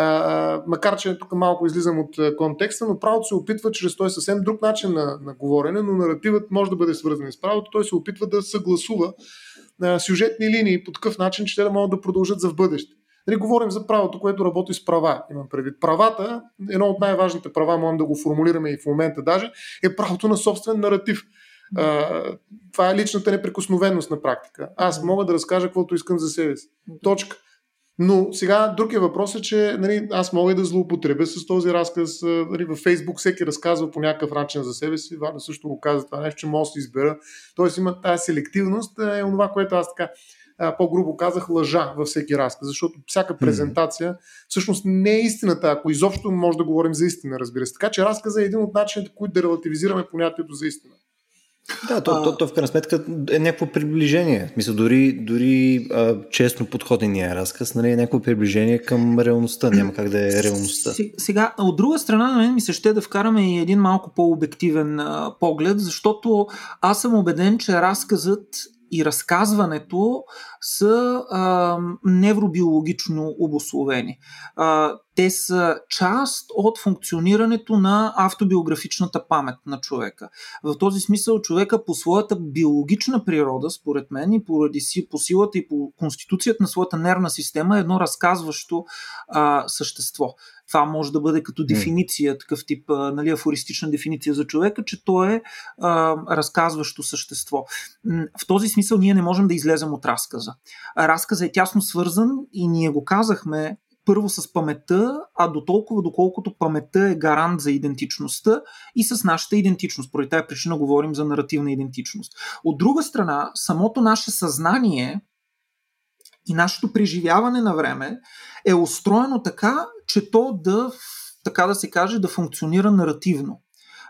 а, макар че тук малко излизам от контекста, но правото се опитва чрез той съвсем друг начин на, на говорене, но наративът може да бъде свързан с правото. Той се опитва да съгласува а, сюжетни линии по такъв начин, че те да могат да продължат за в бъдеще. Нали, говорим за правото, което работи с права. Имам предвид. Правата, едно от най-важните права, можем да го формулираме и в момента даже, е правото на собствен наратив. Uh, това е личната неприкосновеност на практика. Аз мога да разкажа каквото искам за себе си. Точка. Но сега другия въпрос е, че нали, аз мога и да злоупотребя с този разказ. Нали, във Фейсбук всеки разказва по някакъв начин за себе си. Валя също го казва това нещо, че мога да се избера. Тоест има тази селективност, е това, което аз така по-грубо казах, лъжа във всеки разказ, защото всяка презентация всъщност не е истината, ако изобщо може да говорим за истина, разбира се. Така че разказа е един от начините, които да релативизираме понятието за истина. Да, то, а... то, то в крайна сметка е някакво приближение. Мисля, дори, дори а, честно подходения разказ нали, е някакво приближение към реалността. Няма как да е реалността. Сега, от друга страна, на мен ми се ще да вкараме и един малко по-обективен а, поглед, защото аз съм убеден, че разказът и разказването са а, невробиологично обословени. А, те са част от функционирането на автобиографичната памет на човека. В този смисъл човека по своята биологична природа, според мен, и поради си, по силата и по конституцията на своята нервна система е едно разказващо а, същество. Това може да бъде като дефиниция, такъв тип нали, афористична дефиниция за човека, че той е а, разказващо същество. В този смисъл ние не можем да излезем от разказа. Разказа е тясно свързан и ние го казахме първо с паметта, а до толкова доколкото паметта е гарант за идентичността и с нашата идентичност. Поради тази причина говорим за наративна идентичност. От друга страна, самото наше съзнание и нашето преживяване на време е устроено така, че то да, така да се каже, да функционира наративно.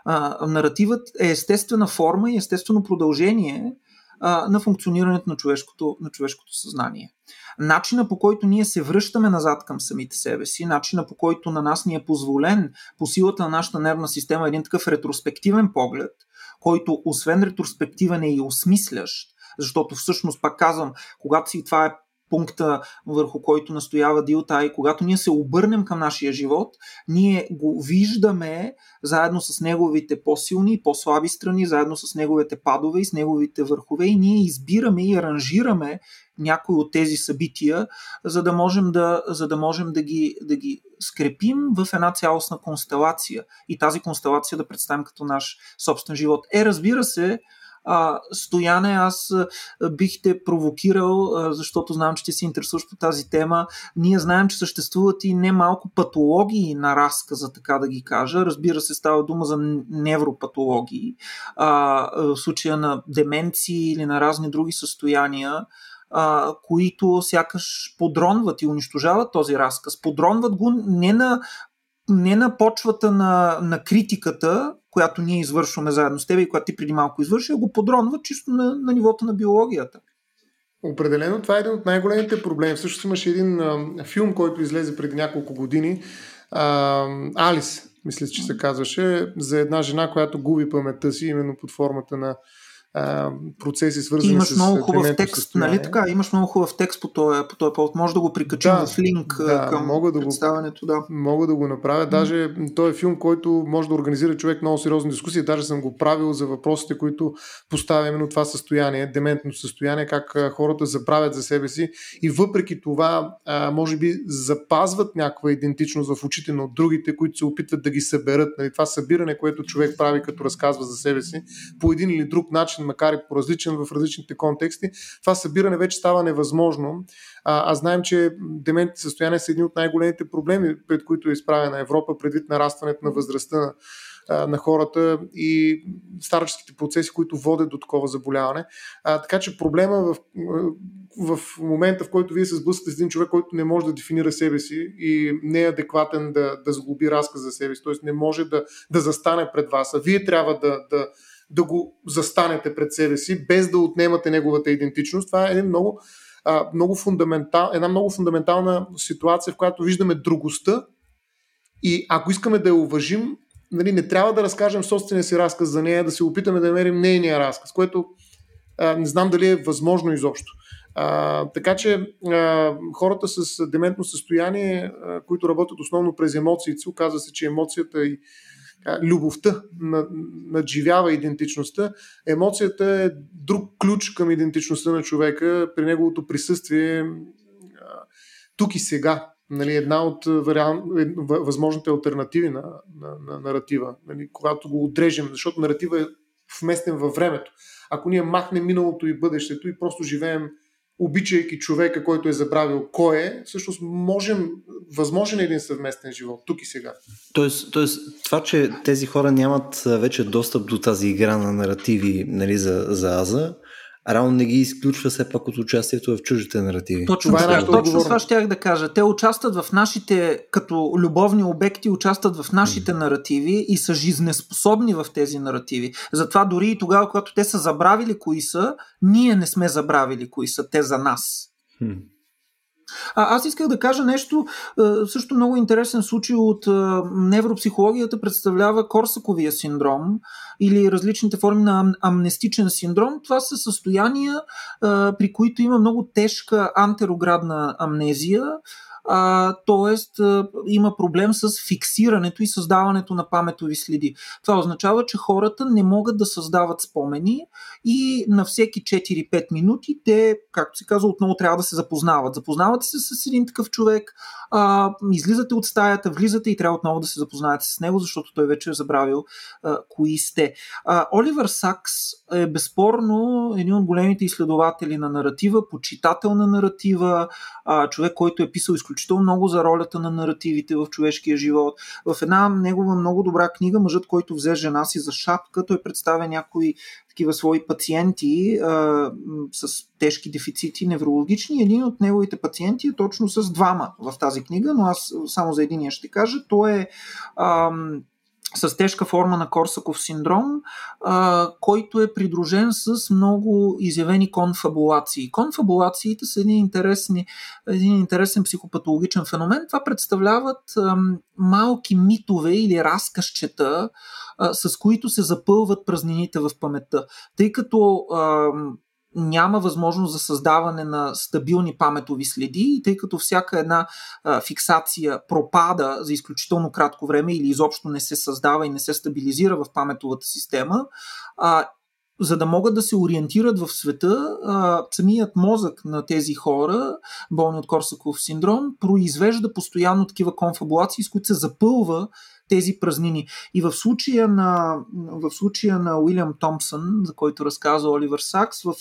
А, наративът е естествена форма и естествено продължение а, на функционирането на човешкото, на човешкото съзнание. Начина по който ние се връщаме назад към самите себе си, начина по който на нас ни е позволен по силата на нашата нервна система един такъв ретроспективен поглед, който освен ретроспективен е и осмислящ, защото всъщност, пак казвам, когато си това е пункта, върху който настоява Дилта. И когато ние се обърнем към нашия живот, ние го виждаме заедно с неговите по-силни и по-слаби страни, заедно с неговите падове и с неговите върхове. И ние избираме и аранжираме някои от тези събития, за да можем да, за да, можем да, ги, да ги скрепим в една цялостна констелация. И тази констелация да представим като наш собствен живот. Е, разбира се, а, Стояне, аз бих те провокирал, защото знам, че ти се интересуваш по тази тема. Ние знаем, че съществуват и немалко патологии на разказа, така да ги кажа. Разбира се, става дума за невропатологии. А, в случая на деменции или на разни други състояния, а, които сякаш подронват и унищожават този разказ. Подронват го не на не на почвата на, на критиката, която ние извършваме заедно с теб и която ти преди малко извърши, го подронва чисто на, на нивото на биологията. Определено това е един от най-големите проблеми. Всъщност имаше един а, филм, който излезе преди няколко години. А, Алис, мисля, че се казваше, за една жена, която губи паметта си именно под формата на а, процеси, свързани имаш с много хубав текст, състояние. нали така? Имаш много хубав текст по този, по този повод. Може да го прикачим да, в линк да, към мога да представянето. Да. Мога да го направя. Даже той е филм, който може да организира човек много сериозни дискусии. Даже съм го правил за въпросите, които поставя именно това състояние, дементно състояние, как хората забравят за себе си и въпреки това, а, може би, запазват някаква идентичност в очите на другите, които се опитват да ги съберат. Нали, това събиране, което човек прави, като разказва за себе си, по един или друг начин начин, макар и по-различен в различните контексти, това събиране вече става невъзможно. А, а знаем, че дементните състояния са едни от най-големите проблеми, пред които е изправена Европа, предвид нарастването на възрастта на хората и старческите процеси, които водят до такова заболяване. А, така че проблема в, в момента, в който вие се сблъскате с един човек, който не може да дефинира себе си и не е адекватен да, да сглоби разказ за себе си, т.е. не може да, да застане пред вас, а вие трябва да, да, да го застанете пред себе си, без да отнемате неговата идентичност. Това е един много, а, много фундаментал, една много фундаментална ситуация, в която виждаме другостта и ако искаме да я уважим, нали, не трябва да разкажем собствения си разказ за нея, да се опитаме да намерим нейния разказ, което а, не знам дали е възможно изобщо. А, така че а, хората с дементно състояние, а, които работят основно през емоциите, оказва се, че емоцията и любовта надживява идентичността. Емоцията е друг ключ към идентичността на човека при неговото присъствие тук и сега. Нали, една от вариан... възможните альтернативи на, на, на наратива, нали, когато го отрежем, защото наратива е вместен във времето. Ако ние махнем миналото и бъдещето и просто живеем обичайки човека, който е забравил кой е, всъщност можем, възможен е един съвместен живот, тук и сега. Тоест, тоест това, че тези хора нямат вече достъп до тази игра на наративи нали, за, за Аза, Рано не ги изключва все пак от участието в чуждите наративи. Точно, това, е точно това щях да кажа. Те участват в нашите, като любовни обекти, участват в нашите mm. наративи и са жизнеспособни в тези наративи. Затова дори и тогава, когато те са забравили кои са, ние не сме забравили кои са те за нас. Mm. А, аз исках да кажа нещо, също много интересен случай от невропсихологията представлява Корсаковия синдром или различните форми на амнестичен синдром. Това са състояния, при които има много тежка антероградна амнезия, а, т.е. има проблем с фиксирането и създаването на паметови следи. Това означава, че хората не могат да създават спомени и на всеки 4-5 минути те, както се казва, отново трябва да се запознават. Запознавате се с един такъв човек, а, излизате от стаята, влизате и трябва отново да се запознаете с него, защото той вече е забравил а, кои сте. А, Оливър Сакс е безспорно един от големите изследователи на наратива, почитател на наратива, а, човек, който е писал изключително много за ролята на наративите в човешкия живот. В една негова много добра книга, Мъжът, който взе жена си за шапка, той представя някои такива свои пациенти а, с тежки дефицити неврологични. Един от неговите пациенти е точно с двама в тази книга, но аз само за единия ще кажа. Той е а, с тежка форма на Корсаков синдром, а, който е придружен с много изявени конфабулации. Конфабулациите са един, един интересен психопатологичен феномен. Това представляват а, малки митове или разказчета, а, с които се запълват празнините в паметта. Тъй като а, няма възможност за създаване на стабилни паметови следи и тъй като всяка една а, фиксация пропада за изключително кратко време или изобщо не се създава и не се стабилизира в паметовата система, а, за да могат да се ориентират в света, а, самият мозък на тези хора, болни от Корсаков синдром, произвежда постоянно такива конфабулации, с които се запълва тези празнини. И в случая на, в случая на Уилям Томпсън, за който разказва Оливър Сакс, в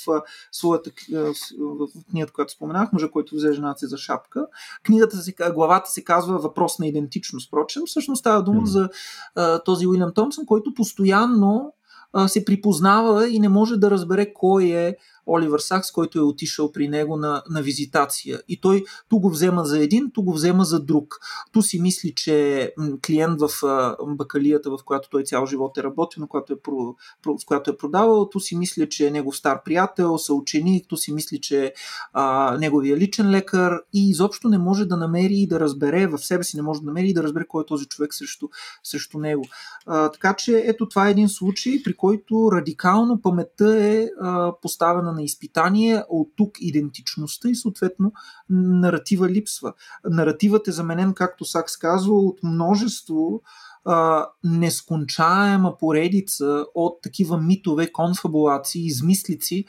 своята в, в книгата, която споменах, мъжа, който взе жената си за шапка, книгата се, главата се казва Въпрос на идентичност. Впрочем, всъщност става дума за а, този Уилям Томпсън, който постоянно се припознава и не може да разбере кой е Оливър Сакс, който е отишъл при него на, на визитация. И той ту го взема за един, ту го взема за друг. Ту си мисли, че клиент в бакалията, в която той цял живот е работил, на която е, в която е продавал, ту си мисли, че е негов стар приятел, съученик, ту си мисли, че е неговия личен лекар и изобщо не може да намери и да разбере, в себе си не може да намери и да разбере кой е този човек срещу, срещу него. А, така че ето това е един случай, при който радикално паметта е а, поставена на изпитание, от тук идентичността и съответно наратива липсва. Наративът е заменен, както Сакс казва, от множество а, нескончаема поредица от такива митове, конфабулации, измислици,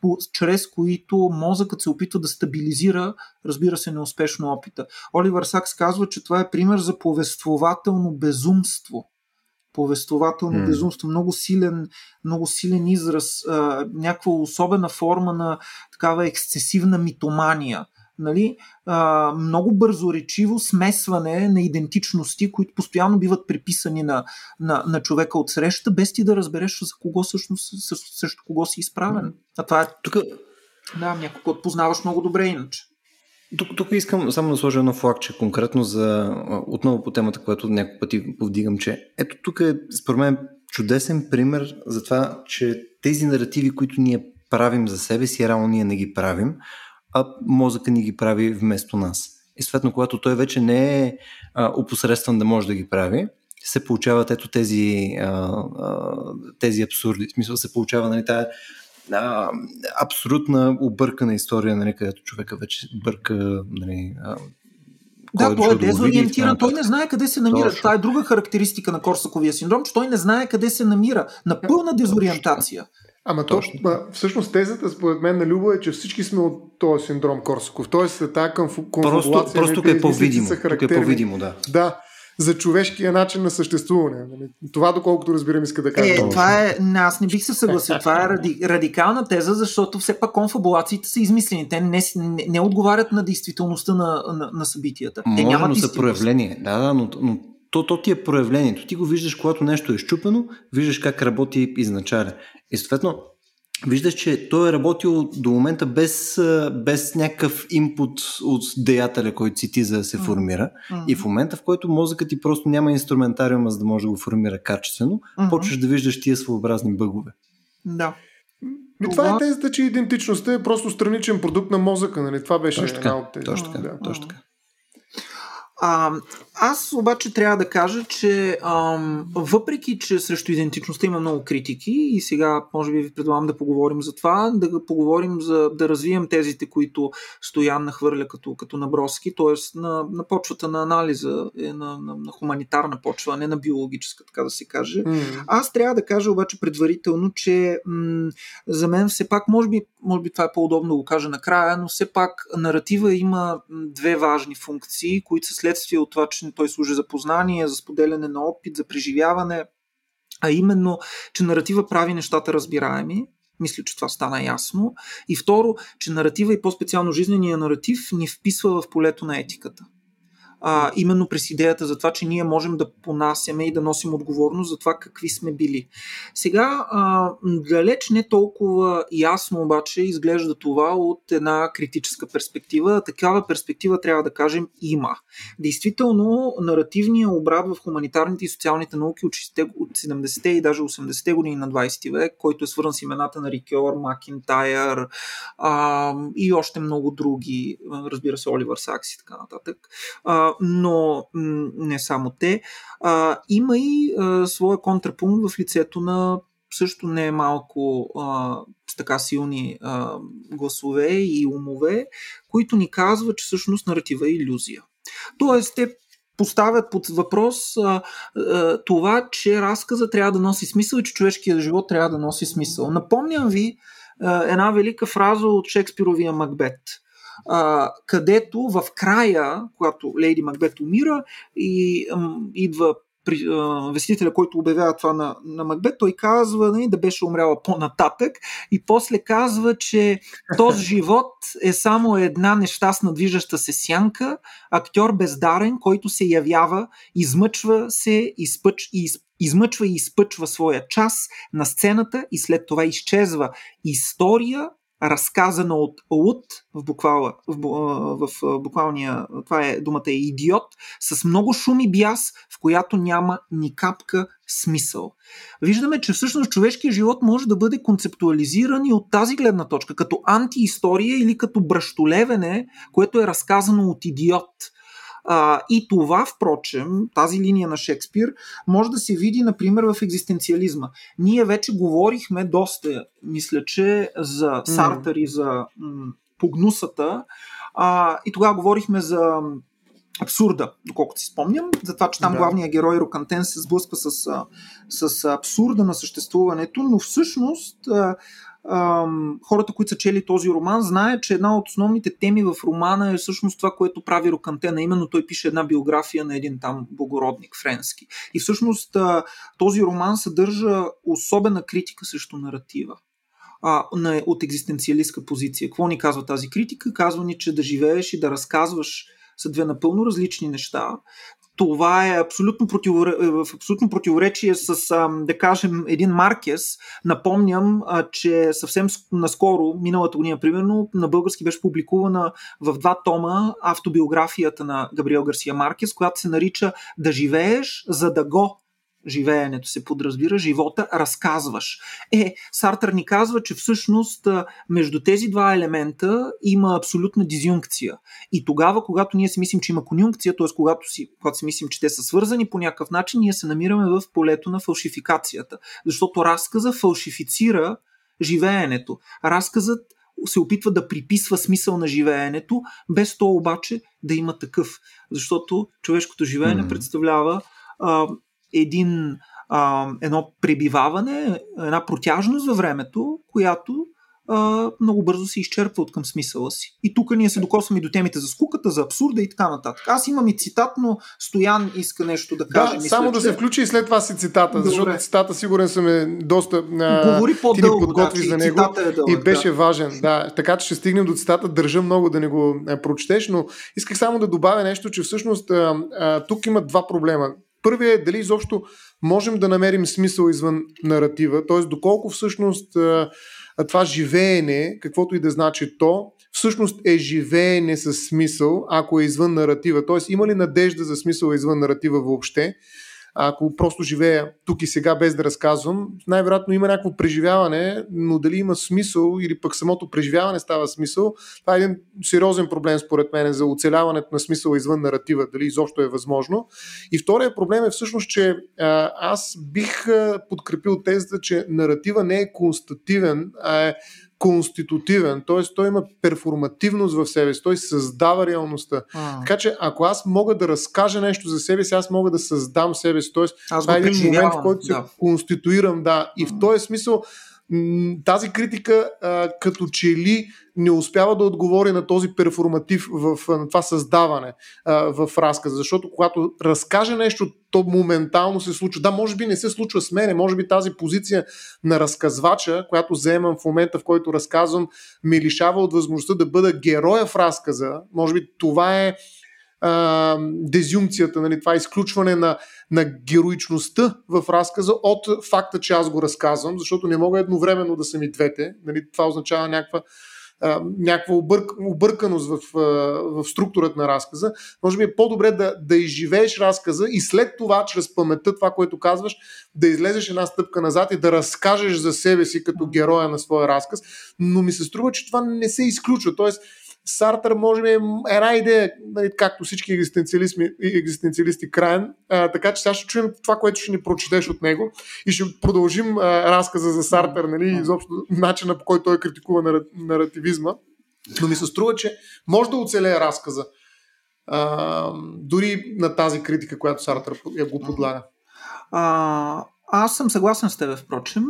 по, чрез които мозъкът се опитва да стабилизира, разбира се, неуспешно опита. Оливър Сакс казва, че това е пример за повествователно безумство повествователно mm. безумство, много силен, много силен израз, а, някаква особена форма на такава ексцесивна митомания. Нали? А, много бързоречиво смесване на идентичности, които постоянно биват приписани на, на, на човека от среща, без ти да разбереш за кого всъщност срещу кого си изправен. А това е. Тук... Да, някой, познаваш много добре иначе. Тук, тук искам само да сложа едно флагче конкретно за отново по темата, която няколко пъти повдигам, че ето тук е според мен чудесен пример за това, че тези наративи, които ние правим за себе си, реално ние не ги правим, а мозъка ни ги прави вместо нас. И съответно, когато той вече не е а, опосредстван да може да ги прави, се получават ето тези, а, а, тези абсурди. В смисъл се получава нали, тая а, абсолютна объркана история, нали, където човека вече бърка нали, а, да, той е дезориентиран, той не знае къде се намира. Точно. Това е друга характеристика на Корсаковия синдром, че той не знае къде се намира. На пълна дезориентация. Ама то, всъщност тезата според мен на Любо е, че всички сме от този синдром Корсаков. Тоест е тази конфабулация. Просто, просто тук е по-видимо. Тук е по-видимо, да. Да за човешкия начин на съществуване. Нали? Това, доколкото разбирам, иска да кажа. Е, това е, аз не бих се съгласил. Това е ради, радикална теза, защото все пак конфабулациите са измислени. Те не, не, не отговарят на действителността на, на, на събитията. Те Може, нямат но са проявление. Да, да, но, но то, то ти е проявлението. Ти го виждаш, когато нещо е щупено, виждаш как работи изначален. И съответно, виждаш, че той е работил до момента без, без някакъв инпут от деятеля, който си ти за да се формира. Mm-hmm. И в момента, в който мозъкът ти просто няма инструментариума, за да може да го формира качествено, mm-hmm. почваш да виждаш тия своеобразни бъгове. Да. Това, това е тезата, че идентичността е просто страничен продукт на мозъка. Нали? Това беше точно една от тези. Точно така. Да. Точно така. А, аз обаче трябва да кажа, че ам, въпреки, че срещу идентичността има много критики и сега може би ви предлагам да поговорим за това, да поговорим за да развием тезите, които Стоян нахвърля като, като наброски, т.е. На, на почвата на анализа, е на, на, на хуманитарна почва, а не на биологическа, така да се каже. Mm. Аз трябва да кажа обаче предварително, че м- за мен все пак, може би, може би това е по-удобно да го кажа накрая, но все пак наратива има две важни функции, които са следствие от това, че той служи за познание, за споделяне на опит, за преживяване, а именно, че наратива прави нещата разбираеми, мисля, че това стана ясно. И второ, че наратива и по-специално жизнения наратив ни вписва в полето на етиката. А, именно през идеята за това, че ние можем да понасяме и да носим отговорност за това какви сме били. Сега, а, далеч не толкова ясно обаче изглежда това от една критическа перспектива. Такава перспектива трябва да кажем има. Действително, наративният обрат в хуманитарните и социалните науки от 70-те и даже 80-те години на 20 век, който е свързан с имената на Рикьор, Макинтайр и още много други, разбира се, Оливър Сакс и така нататък, а, но не само те, а, има и а, своя контрапункт в лицето на също не е малко а, така силни а, гласове и умове, които ни казват, че всъщност наратива е иллюзия. Тоест, те поставят под въпрос а, а, това, че разказа трябва да носи смисъл и че човешкият живот трябва да носи смисъл. Напомням ви а, една велика фраза от Шекспировия Макбет а, където в края, когато Лейди Макбет умира и ам, идва при, а, вестителя, който обявява това на, на Макбет, той казва не, нали, да беше умряла по-нататък и после казва, че този [laughs] живот е само една нещастна движеща се сянка, актьор бездарен, който се явява, измъчва се, изпъч, и из, измъчва и изпъчва своя час на сцената и след това изчезва. История разказана от Лут в, буквала, в, в, в буквалния, това е думата е идиот, с много шум и бяс, в която няма ни капка смисъл. Виждаме, че всъщност човешкият живот може да бъде концептуализиран и от тази гледна точка, като антиистория или като бръщолевене, което е разказано от идиот – а, и това, впрочем, тази линия на Шекспир, може да се види, например, в екзистенциализма. Ние вече говорихме доста, мисля, че за Сартър и за м- погнусата. А, и тогава говорихме за абсурда, доколкото си спомням, за това, че там да. главният герой Рокантен се сблъсква с, с абсурда на съществуването, но всъщност хората, които са чели този роман, знаят, че една от основните теми в романа е всъщност това, което прави Рокантена. Именно той пише една биография на един там благородник френски. И всъщност този роман съдържа особена критика срещу наратива от екзистенциалистка позиция. Какво ни казва тази критика? Казва ни, че да живееш и да разказваш са две напълно различни неща това е абсолютно, противор... Е, в абсолютно противоречие с, да кажем, един Маркес. Напомням, че съвсем наскоро, миналата година, примерно, на български беше публикувана в два тома автобиографията на Габриел Гарсия Маркес, която се нарича Да живееш, за да го живеенето се подразбира, живота разказваш. Е, Сартър ни казва, че всъщност между тези два елемента има абсолютна дизюнкция. И тогава, когато ние си мислим, че има конюнкция, т.е. Когато си, когато си мислим, че те са свързани по някакъв начин, ние се намираме в полето на фалшификацията. Защото разказа фалшифицира живеенето. Разказът се опитва да приписва смисъл на живеенето, без то обаче да има такъв. Защото човешкото живеене mm. представлява а, един, а, едно пребиваване, една протяжност във времето, която а, много бързо се изчерпва от към смисъла си. И тук ние се докосваме до темите за скуката, за абсурда и така нататък. Аз имам и цитат, но Стоян иска нещо да каже. Да, мисля, само да че... се включи и след това си цитата, Добре. защото цитата сигурен съм е доста... Говори по-дълго, ти подготви да, за него е дълъг, и беше да. важен. Да, така че ще стигнем до цитата, държа много да не го прочетеш, но исках само да добавя нещо, че всъщност а, а, тук има два проблема. Първият е дали изобщо можем да намерим смисъл извън наратива, т.е. доколко всъщност това живеене, каквото и да значи то, всъщност е живеене с смисъл, ако е извън наратива. Т.е. има ли надежда за смисъл извън наратива въобще? Ако просто живея тук и сега без да разказвам, най-вероятно има някакво преживяване, но дали има смисъл или пък самото преживяване става смисъл, това е един сериозен проблем според мен за оцеляването на смисъл извън наратива, дали изобщо е възможно. И втория проблем е всъщност, че аз бих подкрепил тезата, че наратива не е констативен, а е конститутивен, т.е. той има перформативност в себе си, той създава реалността. А. Така че ако аз мога да разкажа нещо за себе си, аз мога да създам себе си. Тоест, това е един момент, в който да. се конституирам, да. И в този смисъл тази критика а, като че ли не успява да отговори на този перформатив в на това създаване а, в разказа, защото когато разкаже нещо, то моментално се случва. Да, може би не се случва с мене, може би тази позиция на разказвача, която заемам в момента, в който разказвам, ме лишава от възможността да бъда героя в разказа. Може би това е а, дезюнкцията, нали, това изключване на, на героичността в разказа от факта, че аз го разказвам, защото не мога едновременно да съм и двете. Нали, това означава някаква някаква обърк, обърканост в, в структурата на разказа, може би е по-добре да, да изживееш разказа и след това, чрез паметта, това, което казваш, да излезеш една стъпка назад и да разкажеш за себе си като героя на своя разказ. Но ми се струва, че това не се изключва. Тоест, Сартър може би е една идея, нали, както всички екзистенциалисти, екзистенциалисти краен, а, така че сега ще чуем това, което ще ни прочетеш от него и ще продължим а, разказа за Сартър, нали, изобщо начина по който той критикува наративизма. Но ми се струва, че може да оцелее разказа. А, дори на тази критика, която Сартър го подлага. А, аз съм съгласен с теб, впрочем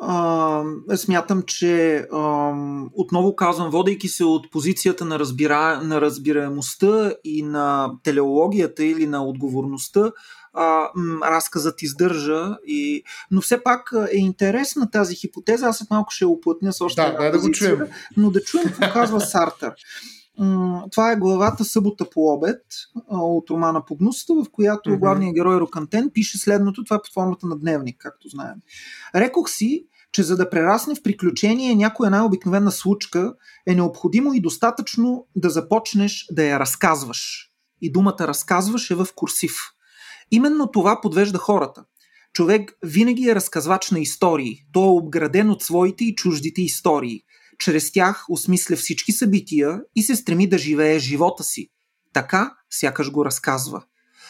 а, смятам, че а, отново казвам, водейки се от позицията на, разбира, на разбираемостта и на телеологията или на отговорността, а, разказът издържа. И... Но все пак е интересна тази хипотеза. Аз след малко ще оплътня с още да, една да, позиция, да го чуем. но да чуем какво казва Сартър. Това е главата Събота по обед от романа Погнусата, в която mm-hmm. главният герой Рокантен пише следното. Това е под формата на дневник, както знаем. Рекох си, че за да прерасне в приключение някоя най-обикновена случка, е необходимо и достатъчно да започнеш да я разказваш. И думата разказваш е в курсив. Именно това подвежда хората. Човек винаги е разказвач на истории. Той е обграден от своите и чуждите истории. Чрез тях осмисля всички събития и се стреми да живее живота си. Така сякаш го разказва.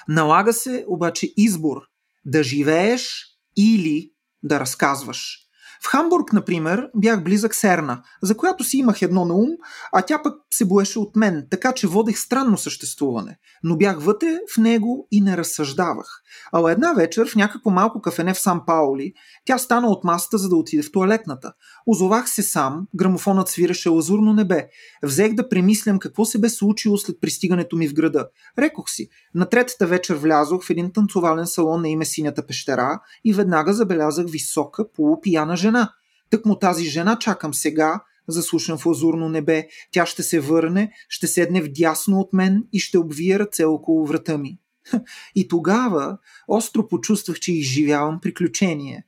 Налага се обаче избор да живееш или да разказваш. В Хамбург, например, бях близък с Ерна, за която си имах едно на ум, а тя пък се боеше от мен, така че водех странно съществуване. Но бях вътре в него и не разсъждавах. Ала една вечер в някакво малко кафене в Сан Паули, тя стана от масата, за да отиде в туалетната. Озовах се сам, грамофонът свиреше лазурно небе. Взех да премислям какво се бе случило след пристигането ми в града. Рекох си, на третата вечер влязох в един танцовален салон на име Синята пещера и веднага забелязах висока, полупияна жена. Тък му тази жена чакам сега, заслушан в лазурно небе. Тя ще се върне, ще седне вдясно от мен и ще обвие ръце около врата ми. И тогава остро почувствах, че изживявам приключение.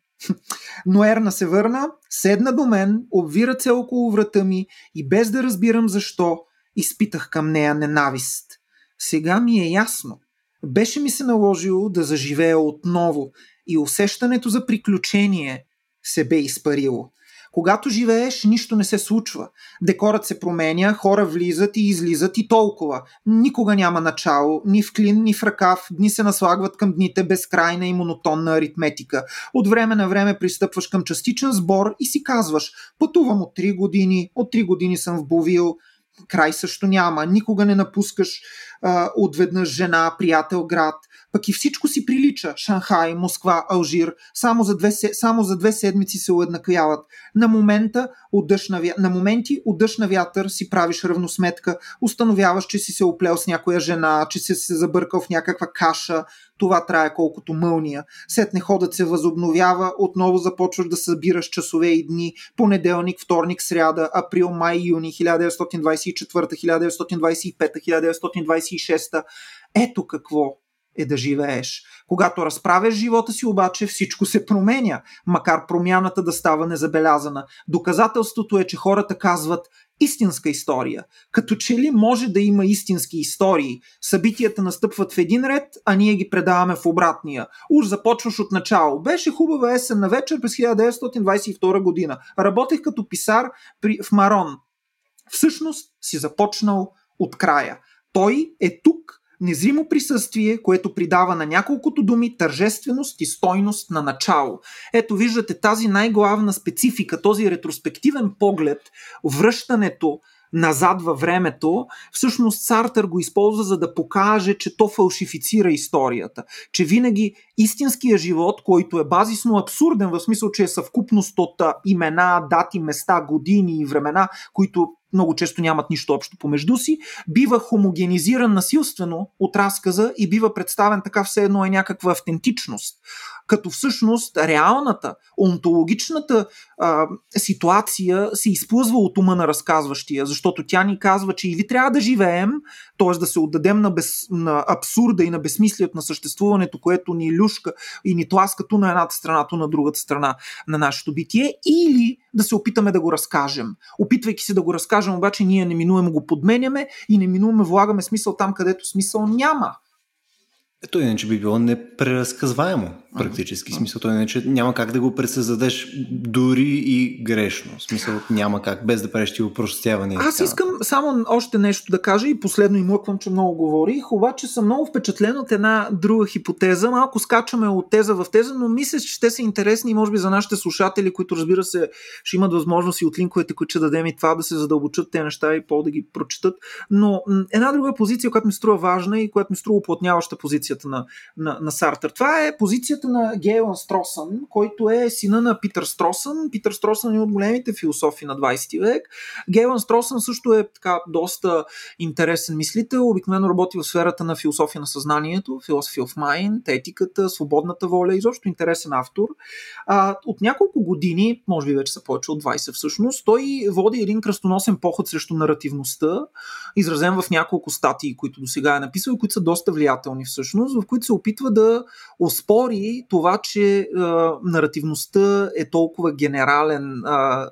Но Ерна се върна, седна до мен, обви ръце около врата ми и без да разбирам защо, изпитах към нея ненавист. Сега ми е ясно. Беше ми се наложило да заживея отново и усещането за приключение се бе изпарило. Когато живееш, нищо не се случва. Декорът се променя, хора влизат и излизат и толкова. Никога няма начало, ни в клин, ни в ръкав, дни се наслагват към дните безкрайна и монотонна аритметика. От време на време пристъпваш към частичен сбор и си казваш пътувам от 3 години, от 3 години съм в Бовил, край също няма, никога не напускаш отведнъж жена, приятел, град – пък и всичко си прилича. Шанхай, Москва, Алжир. Само за две, само за две седмици се уеднаквяват. На, момента от дъжд на, моменти от дъжд на вятър си правиш равносметка, установяваш, че си се оплел с някоя жена, че си се забъркал в някаква каша. Това трае колкото мълния. Сетне ходът се възобновява, отново започваш да събираш часове и дни. Понеделник, вторник, сряда, април, май, юни 1924, 1925, 1926. Ето какво е да живееш. Когато разправяш живота си, обаче всичко се променя, макар промяната да става незабелязана. Доказателството е, че хората казват истинска история. Като че ли може да има истински истории? Събитията настъпват в един ред, а ние ги предаваме в обратния. Уж започваш от начало. Беше хубава есен на вечер през 1922 година. Работех като писар при, в Марон. Всъщност си започнал от края. Той е тук, незримо присъствие, което придава на няколкото думи тържественост и стойност на начало. Ето виждате тази най-главна специфика, този ретроспективен поглед, връщането назад във времето, всъщност Сартър го използва за да покаже, че то фалшифицира историята. Че винаги истинския живот, който е базисно абсурден, в смисъл, че е съвкупност от имена, дати, места, години и времена, които много често нямат нищо общо помежду си, бива хомогенизиран насилствено от разказа и бива представен така все едно е някаква автентичност. Като всъщност реалната, онтологичната а, ситуация се изплъзва от ума на разказващия, защото тя ни казва, че или трябва да живеем, т.е. да се отдадем на, без, на абсурда и на безсмислието на съществуването, което ни люшка и ни тласка ту на едната страна, ту на другата страна на нашето битие, или да се опитаме да го разкажем. Опитвайки се да го разкажем, обаче ние неминуемо го подменяме и неминуемо влагаме смисъл там, където смисъл няма. Ето иначе би било непреразказваемо практически. Mm-hmm. Смисъл, той иначе няма как да го пресъздадеш дори и грешно. Смисъл няма как, без да ти упростяване. Аз искам само още нещо да кажа и последно им млъквам, че много говорих, обаче съм много впечатлен от една друга хипотеза. Малко скачаме от теза в теза, но мисля, че ще са интересни, може би за нашите слушатели, които разбира се ще имат възможност и от линковете, които ще дадем и това да се задълбочат те неща и по да ги прочитат. Но една друга позиция, която ми струва важна и която ми струва уплътняваща позицията на, на, на Сартър. Това е позицията позицията на Гейлан Стросън, който е сина на Питър Стросън. Питър Стросън е от големите философи на 20 век. Гейлан Стросън също е така доста интересен мислител. Обикновено работи в сферата на философия на съзнанието, Philosophy of Mind, етиката, свободната воля, изобщо интересен автор. А, от няколко години, може би вече са повече от 20 всъщност, той води един кръстоносен поход срещу наративността, изразен в няколко статии, които до сега е написал, които са доста влиятелни всъщност, в които се опитва да оспори това, че а, наративността е толкова генерален а,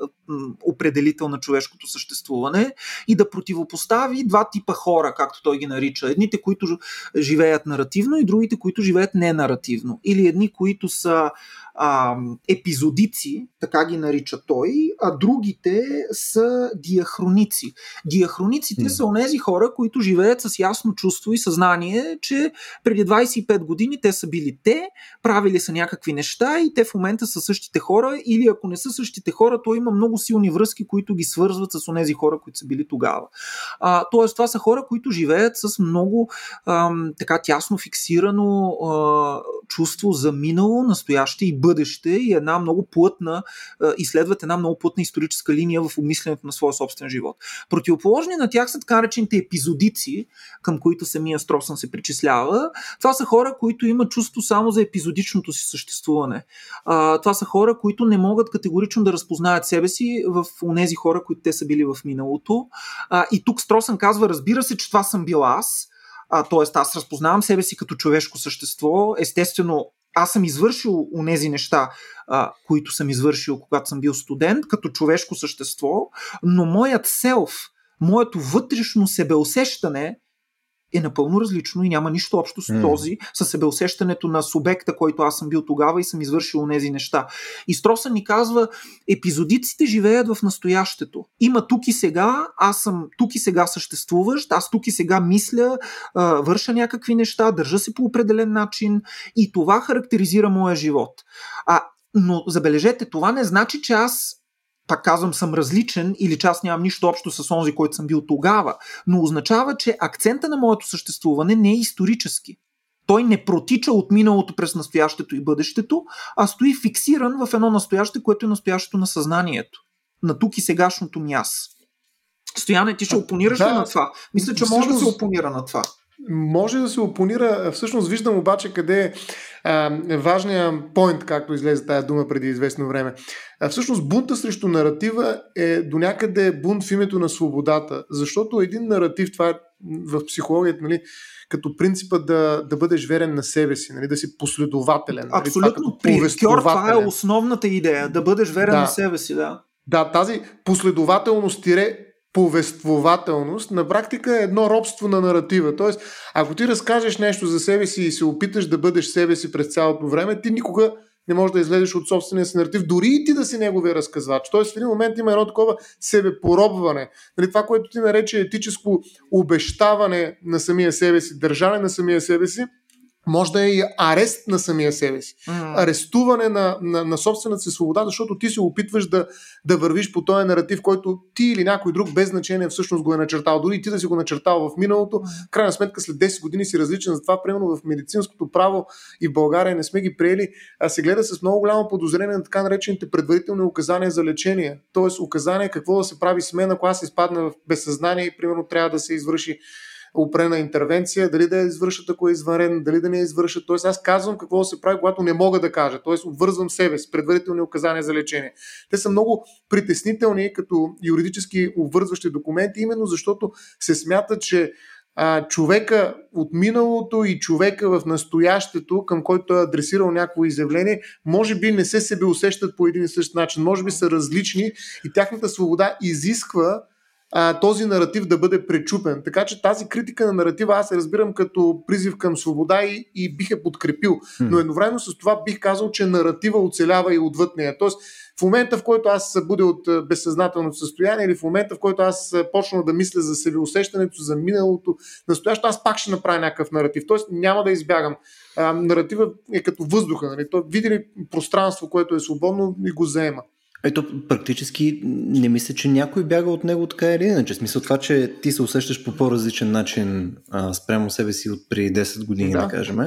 определител на човешкото съществуване и да противопостави два типа хора, както той ги нарича. Едните, които живеят наративно и другите, които живеят ненаративно. Или едни, които са а, епизодици, така ги нарича той, а другите са диахроници. Диахрониците mm. са онези хора, които живеят с ясно чувство и съзнание, че преди 25 години те са били те, правили са някакви неща и те в момента са същите хора или ако не са същите хора, то има много силни връзки, които ги свързват с онези хора, които са били тогава. А, тоест, това са хора, които живеят с много ам, така тясно фиксирано а, чувство за минало, настояще и бъдеще и една много плътна, изследват една много плътна историческа линия в обмисленето на своя собствен живот. Противоположни на тях са така речените епизодици, към които самия Стросън се причислява. Това са хора, които имат чувство само за епизодичното си съществуване. Това са хора, които не могат категорично да разпознаят себе си в тези хора, които те са били в миналото. И тук Стросън казва, разбира се, че това съм бил аз, а, тоест, аз разпознавам себе си като човешко същество. Естествено, аз съм извършил онези неща, а, които съм извършил, когато съм бил студент, като човешко същество, но моят селф, моето вътрешно себеусещане е напълно различно и няма нищо общо с този, с себеусещането на субекта, който аз съм бил тогава и съм извършил тези неща. И Строса ни казва, епизодиците живеят в настоящето. Има тук и сега, аз съм тук и сега съществуващ, аз тук и сега мисля, върша някакви неща, държа се по определен начин и това характеризира моя живот. А, но забележете, това не значи, че аз пак казвам, съм различен или че аз нямам нищо общо с онзи, който съм бил тогава, но означава, че акцента на моето съществуване не е исторически. Той не протича от миналото през настоящето и бъдещето, а стои фиксиран в едно настояще, което е настоящето на съзнанието. На тук и сегашното ми аз. Стояне, ти ще опонираш да, ли на това? Мисля, че може да се опонира на това. Може да се опонира. Всъщност виждам обаче къде важният поинт, както излезе тази дума преди известно време. Всъщност бунта срещу наратива е до някъде бунт в името на свободата, защото един наратив, това е в психологията, нали, като принципа да, да бъдеш верен на себе си, нали, да си последователен. Абсолютно. Нали, това, това е основната идея, да бъдеш верен да. на себе си, да. Да, тази последователност тире повествователност на практика е едно робство на наратива. Тоест, ако ти разкажеш нещо за себе си и се опиташ да бъдеш себе си през цялото време, ти никога не можеш да излезеш от собствения си наратив, дори и ти да си неговия разказвач. Тоест в един момент има едно такова себепоробване. Нали, това, което ти нарече етическо обещаване на самия себе си, държане на самия себе си, може да е и арест на самия себе си. Mm. Арестуване на, на, на собствената си свобода, защото ти се опитваш да, да вървиш по този наратив, който ти или някой друг без значение всъщност го е начертал. Дори ти да си го начертал в миналото, в крайна сметка след 10 години си различен. Затова, примерно в медицинското право и в България не сме ги приели, а се гледа с много голямо подозрение на така наречените предварителни указания за лечение. Тоест указания какво да се прави с мен, ако аз изпадна в безсъзнание и примерно трябва да се извърши упрена интервенция, дали да я извършат, ако е извънредна, дали да не я извършат. Тоест аз казвам какво се прави, когато не мога да кажа. Тоест обвързвам себе с предварителни указания за лечение. Те са много притеснителни като юридически обвързващи документи, именно защото се смята, че а, човека от миналото и човека в настоящето, към който е адресирал някакво изявление, може би не се себе усещат по един и същ начин, може би са различни и тяхната свобода изисква а, този наратив да бъде пречупен. Така че тази критика на наратива аз се разбирам като призив към свобода и, и бих е подкрепил. Но едновременно с това бих казал, че наратива оцелява и отвъд нея. Тоест, в момента, в който аз се събудя от безсъзнателното състояние или в момента, в който аз почна да мисля за себеусещането, за миналото, настоящо, аз пак ще направя някакъв наратив. Тоест няма да избягам. А, наратива е като въздуха. Нали? Види ли пространство, което е свободно и го заема. Ето, практически не мисля, че някой бяга от него така или иначе. Смисъл това, че ти се усещаш по по-различен начин а, спрямо себе си от преди 10 години, да, да кажем.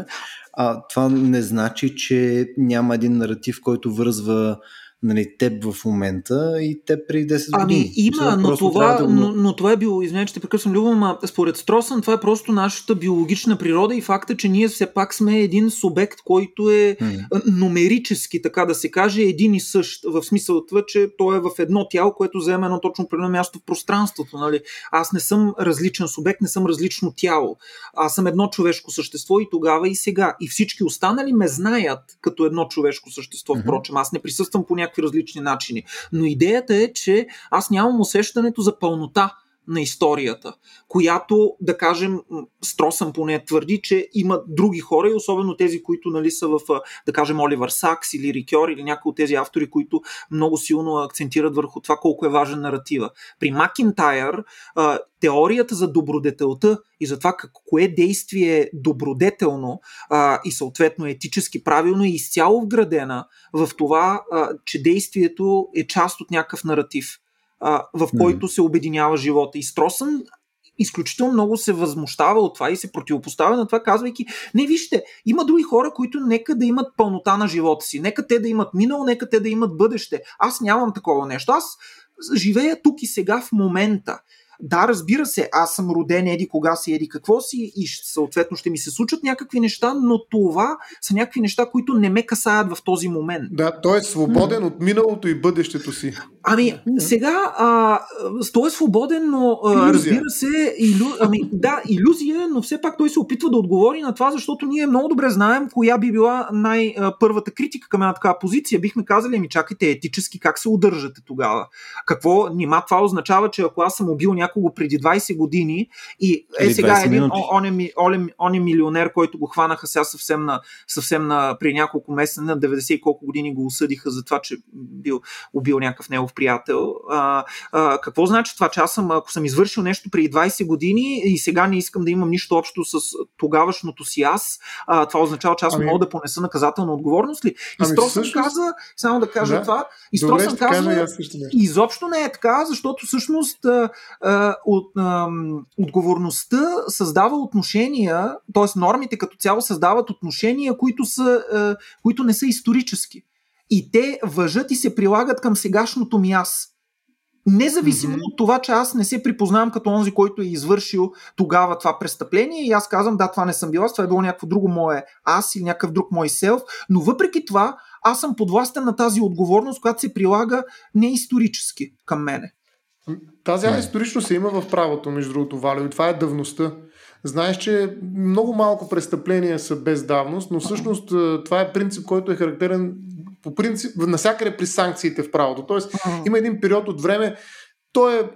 А, това не значи, че няма един наратив, който връзва нали, теб в момента и теб преди 10 ами, години. има, но това, да но, но това е било, извиня, че те прекъсвам, Любо, но според Стросън това е просто нашата биологична природа и факта, че ние все пак сме един субект, който е mm. номерически, така да се каже, един и същ, в смисъл това, че той е в едно тяло, което заема едно точно определено място в пространството. Нали? Аз не съм различен субект, не съм различно тяло. Аз съм едно човешко същество и тогава и сега. И всички останали ме знаят като едно човешко същество, mm-hmm. впрочем. Аз не присъствам по някакъв някакви различни начини. Но идеята е, че аз нямам усещането за пълнота на историята, която, да кажем, Стросън поне твърди, че има други хора и особено тези, които нали, са в, да кажем, Оливър Сакс или Рикьор или някои от тези автори, които много силно акцентират върху това колко е важен наратива. При Макинтайр теорията за добродетелта и за това кое действие е добродетелно а, и съответно етически правилно е изцяло вградена в това, а, че действието е част от някакъв наратив а, в който се обединява живота. И Стросън изключително много се възмущава от това и се противопоставя на това, казвайки, не вижте, има други хора, които нека да имат пълнота на живота си, нека те да имат минало, нека те да имат бъдеще. Аз нямам такова нещо. Аз живея тук и сега в момента. Да, разбира се, аз съм роден еди кога си, еди какво си и съответно ще ми се случат някакви неща, но това са някакви неща, които не ме касаят в този момент. Да, той е свободен mm. от миналото и бъдещето си. Ами, сега, а, той е свободен, но а, разбира се, илю... ами, да, иллюзия, но все пак той се опитва да отговори на това, защото ние много добре знаем коя би била най-първата критика към една такава позиция. Бихме казали, ами чакайте етически, как се удържате тогава? Какво, нима това означава, че ако аз съм убил някого преди 20 години и е сега един, он, е, он, е, он е милионер, който го хванаха сега съвсем на, съвсем на при няколко месеца, на 90 и колко години го осъдиха за това, че бил убил някакъв негов приятел. А, а, какво значи това, че аз съм, ако съм извършил нещо преди 20 години и сега не искам да имам нищо общо с тогавашното си аз, а, това означава, че аз ами... мога да понеса наказателна отговорност ли? И ами, Стросън всъщност... каза, само да кажа да. това, и Стросън каза, изобщо не е така, защото всъщност а, а, от, отговорността създава отношения, т.е. нормите като цяло създават отношения, които, са, а, които не са исторически и те въжат и се прилагат към сегашното ми аз. Независимо mm-hmm. от това, че аз не се припознавам като онзи, който е извършил тогава това престъпление и аз казвам, да, това не съм бил аз, това е било някакво друго мое аз или някакъв друг мой селф, но въпреки това аз съм подвластен на тази отговорност, която се прилага неисторически към мене. Тази исторично се има в правото, между другото, Валио, и това е давността. Знаеш, че много малко престъпления са без давност, но всъщност това е принцип, който е характерен по принцип насякъде при санкциите в правото. Тоест, има един период от време, то е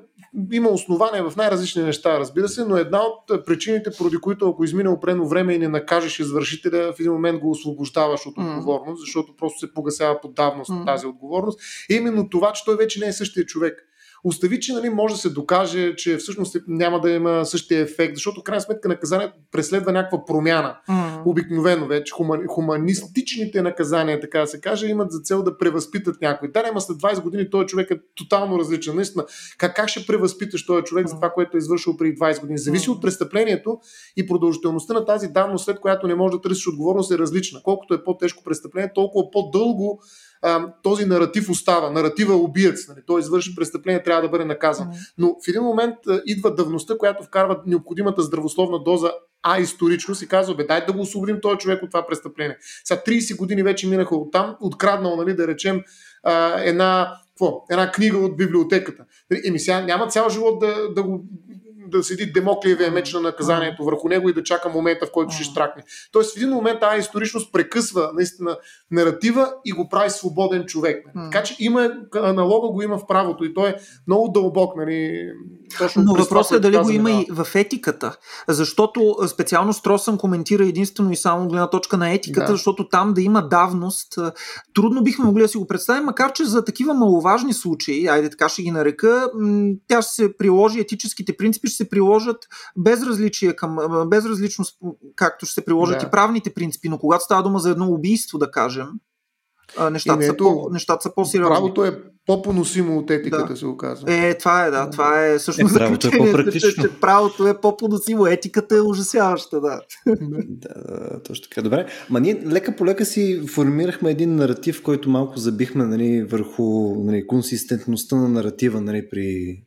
има основания в най-различни неща, разбира се, но една от причините, поради които ако измине опрено време и не накажеш извършителя, в един момент го освобождаваш от отговорност, защото просто се погасява по давност тази отговорност, е именно това, че той вече не е същия човек. Остави, че нали, може да се докаже, че всъщност няма да има същия ефект, защото крайна сметка наказанието преследва някаква промяна. Mm. Обикновено вече хумани, хуманистичните наказания, така да се каже, имат за цел да превъзпитат някой. Да, няма след 20 години този човек е тотално различен. Наистина, как, как ще превъзпиташ този човек mm. за това, което е извършил преди 20 години? Зависи mm. от престъплението и продължителността на тази давност, след която не може да търсиш отговорност, е различна. Колкото е по-тежко престъпление, толкова по-дълго а, този наратив остава. Наратива е убиец. Нали? Той извърши престъпление, трябва да бъде наказан. Но в един момент а, идва давността, която вкарва необходимата здравословна доза а историчност и казва, бе, дай да го освободим този човек от това престъпление. Сега 30 години вече минаха от там, откраднал, нали, да речем, а, една, какво? една книга от библиотеката. Еми сега няма цял живот да, да го да седи демоклиевия меч на наказанието върху него и да чака момента, в който ще штракне. Тоест в един момент тази историчност прекъсва наистина наратива и го прави свободен човек. Така че има, аналога го има в правото и той е много дълбок. Нали, точно Но въпросът е дали го има и в етиката. Защото специално Стросън коментира единствено и само от гледна точка на етиката, да. защото там да има давност, трудно бихме могли да си го представим, макар че за такива маловажни случаи, айде така ще ги нарека, тя ще се приложи етическите принципи, ще се приложат безразличие към, безразличност, както ще се приложат да. и правните принципи, но когато става дума за едно убийство, да кажем, нещата, са, по, нещата са по-сериозни. Правото е по-поносимо от етиката, да. се оказва. Е, това е, да. Това е всъщност е, правото е по-практично. Че, [laughs] че правото е по-поносимо, етиката е ужасяваща, да. [laughs] да, точно така. Добре. Ма ние лека по лека си формирахме един наратив, който малко забихме нали, върху нали, консистентността на наратива нали, при,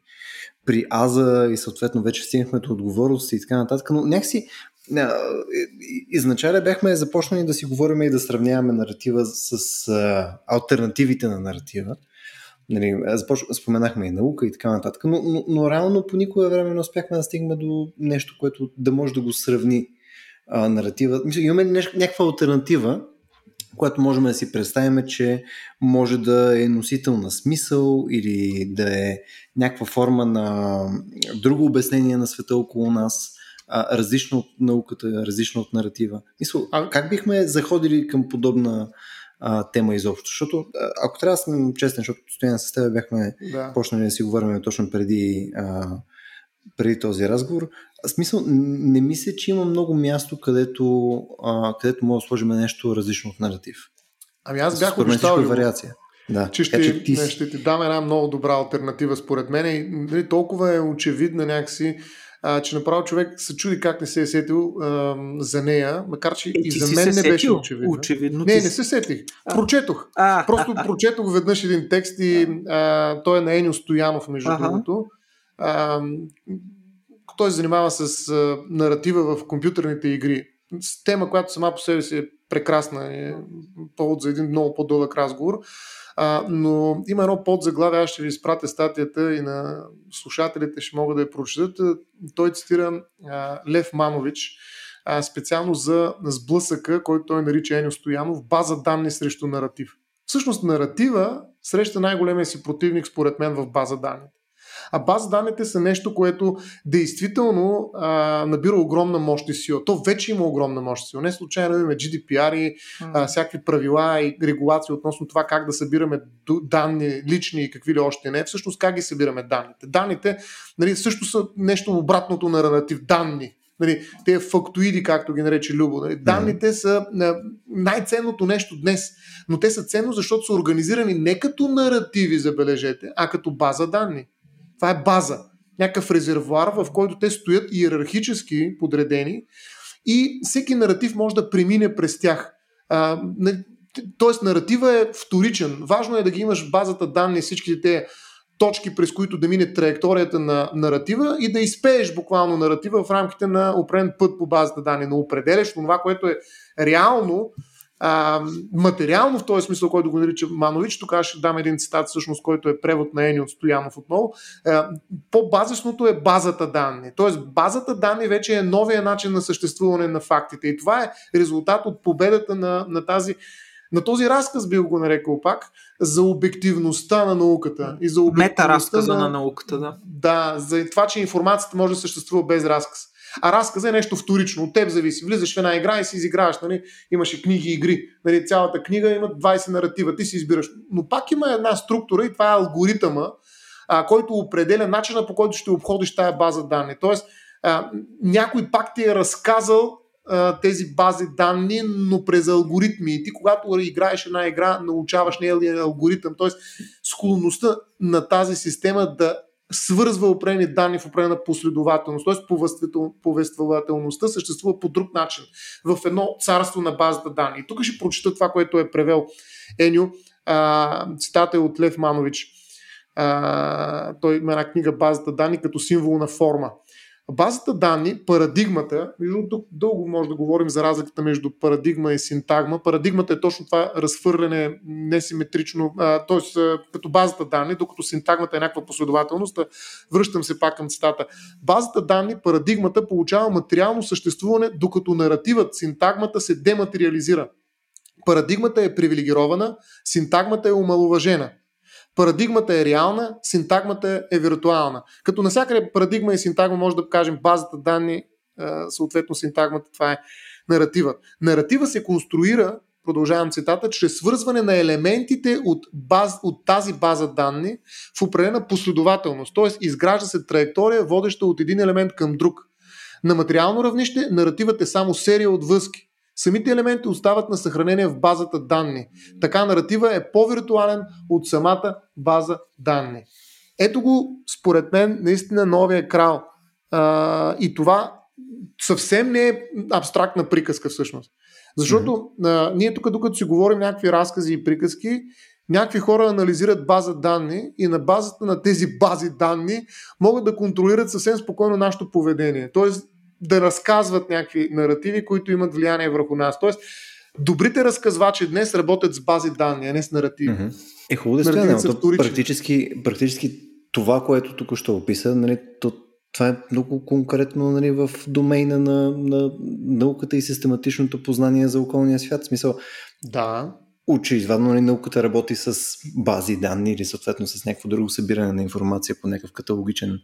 при Аза и съответно вече стигнахме до отговорност и така нататък, но някакси изначале бяхме започнали да си говорим и да сравняваме наратива с а, альтернативите на наратива. Нали, започ... споменахме и наука и така нататък, но, но, но реално по никое време не успяхме да стигнем до нещо, което да може да го сравни а, наратива. Мисля, имаме някаква альтернатива, която можем да си представим, че може да е носител на смисъл или да е някаква форма на друго обяснение на света около нас, различно от науката, различно от наратива. Мисъл, а... как бихме заходили към подобна а, тема изобщо? Защото, ако трябва да съм честен, защото стоян с теб бяхме да. почнали да си говорим точно преди, а, преди този разговор, смисъл, не мисля, че има много място, където, а, където може да сложим нещо различно от наратив. Ами аз бях обещал е вариация. Да. Че ще, че ти... не, ще ти дам една много добра альтернатива според мен и нали, толкова е очевидна някакси, а, че направо човек се чуди как не се е сетил а, за нея, макар че и, и за мен не беше очевидно. очевидно не, не се сетих. А. Прочетох. А, Просто а, прочетох веднъж един текст и а, той е на Енио Стоянов, между ага. другото. Той занимава с а, наратива в компютърните игри. Тема, която сама по себе си е прекрасна, е повод за един много по-дълъг разговор. А, но има едно подзаглавие, аз ще ви изпратя статията и на слушателите ще могат да я прочитат. Той цитира а, Лев Манович, а, специално за сблъсъка, който той нарича Енио Стоянов, база данни срещу наратив. Всъщност наратива среща най-големия си противник според мен в база данните. А база данните са нещо, което действително а, набира огромна мощ и сила. То вече има огромна мощ и сила. Не случайно имаме GDPR и а, всякакви правила и регулации относно това как да събираме данни, лични и какви ли още не. Всъщност как ги събираме данните. Данните нали, също са нещо обратното на наратив. Данни нали, те фактоиди, както ги нарече Любо. Нали. Данните са най-ценното нещо днес, но те са ценно, защото са организирани не като наративи, забележете, а като база данни. Това е база. Някакъв резервуар, в който те стоят иерархически подредени и всеки наратив може да премине през тях. А, Тоест, наратива е вторичен. Важно е да ги имаш базата данни, всичките те точки, през които да мине траекторията на наратива и да изпееш буквално наратива в рамките на определен път по базата данни, но определяш това, което е реално а, материално в този смисъл, който го нарича Манович, тук ще дам един цитат, всъщност, който е превод на Ени от Стоянов отново. А, по-базисното е базата данни. Тоест, базата данни вече е новия начин на съществуване на фактите. И това е резултат от победата на, на тази на този разказ бих го нарекал пак за обективността на науката. И за обективността Мета разказа на, на науката, да. Да, за това, че информацията може да съществува без разказ. А разказа е нещо вторично. От теб зависи. Влизаш в една игра и си изиграваш. Нали? Имаше книги и игри. Нали? Цялата книга има 20 наратива. Ти си избираш. Но пак има една структура и това е алгоритъма, а, който определя начина по който ще обходиш тая база данни. Тоест, а, някой пак ти е разказал тези бази данни, но през алгоритми. И ти, когато играеш една игра, научаваш нея алгоритъм. Тоест, склонността на тази система да свързва определени данни в определена последователност. т.е. повествователността съществува по друг начин в едно царство на базата данни. И тук ще прочита това, което е превел Еню. Цитата е от Лев Манович. А, той има една книга Базата данни като символ на форма. Базата данни, парадигмата, между тук дълго може да говорим за разликата между парадигма и синтагма. Парадигмата е точно това разхвърляне несиметрично, т.е. като базата данни, докато синтагмата е някаква последователност. Връщам се пак към цитата. Базата данни, парадигмата получава материално съществуване, докато наративът, синтагмата се дематериализира. Парадигмата е привилегирована, синтагмата е омалуважена. Парадигмата е реална, синтагмата е виртуална. Като навсякъде парадигма и синтагма може да кажем базата данни, съответно синтагмата, това е наратива. Наратива се конструира, продължавам цитата, чрез свързване на елементите от, баз, от тази база данни в определена последователност. Т.е. изгражда се траектория, водеща от един елемент към друг. На материално равнище наративът е само серия от връзки. Самите елементи остават на съхранение в базата данни. Така наратива е по-виртуален от самата база данни. Ето го, според мен, наистина новия крал. А, и това съвсем не е абстрактна приказка всъщност. Защото mm-hmm. а, ние тук, докато си говорим някакви разкази и приказки, някакви хора анализират база данни и на базата на тези бази данни могат да контролират съвсем спокойно нашето поведение. Тоест, да разказват някакви наративи, които имат влияние върху нас. Тоест, добрите разказвачи днес работят с бази данни, а не с наративи. Mm-hmm. Е, хубаво да стоя, практически, практически това, което тук ще описа, нали, то, това е много конкретно нали, в домейна на, на науката и систематичното познание за околния свят. В смисъл, да очевидно нали, науката работи с бази данни или съответно с някакво друго събиране на информация по някакъв каталогичен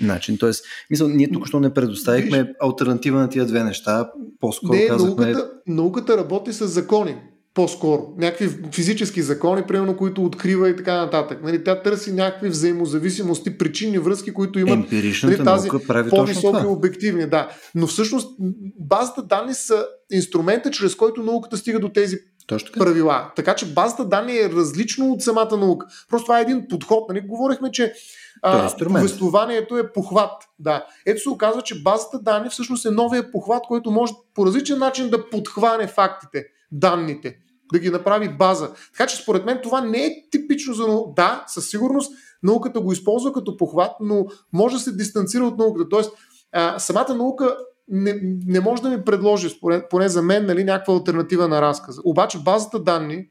начин. Тоест, мисъл, ние тук що не предоставихме Виж, альтернатива на тия две неща. По-скоро не, казахме... науката, науката работи с закони по-скоро. Някакви физически закони, примерно, които открива и така нататък. Нали, тя търси някакви взаимозависимости, причинни връзки, които имат нали, тази прави по-високи обективни. Да. Но всъщност базата данни са инструмента, чрез който науката стига до тези точно така. правила. Така че базата данни е различно от самата наука. Просто това е един подход. Нали? Говорихме, че а, е повествованието е похват. Да. Ето се оказва, че базата данни всъщност е новия похват, който може по различен начин да подхване фактите, данните, да ги направи база. Така че според мен това не е типично за наука. Да, със сигурност науката го използва като похват, но може да се дистанцира от науката. Тоест, а, самата наука не, не може да ми предложи, поне, поне за мен, нали, някаква альтернатива на разказа. Обаче базата данни,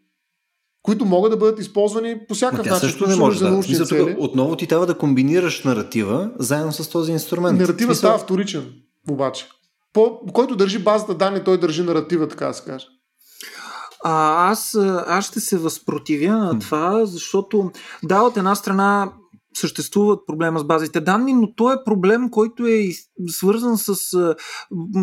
които могат да бъдат използвани по всякакъв начин. също не може за да. Мисля, цели. отново ти трябва да комбинираш наратива заедно с този инструмент. Наратива става вторичен, обаче. По, който държи базата данни, той държи наратива, така да се каже. А, аз, аз ще се възпротивя на това, защото да, от една страна съществуват проблема с базите данни, но то е проблем, който е свързан с,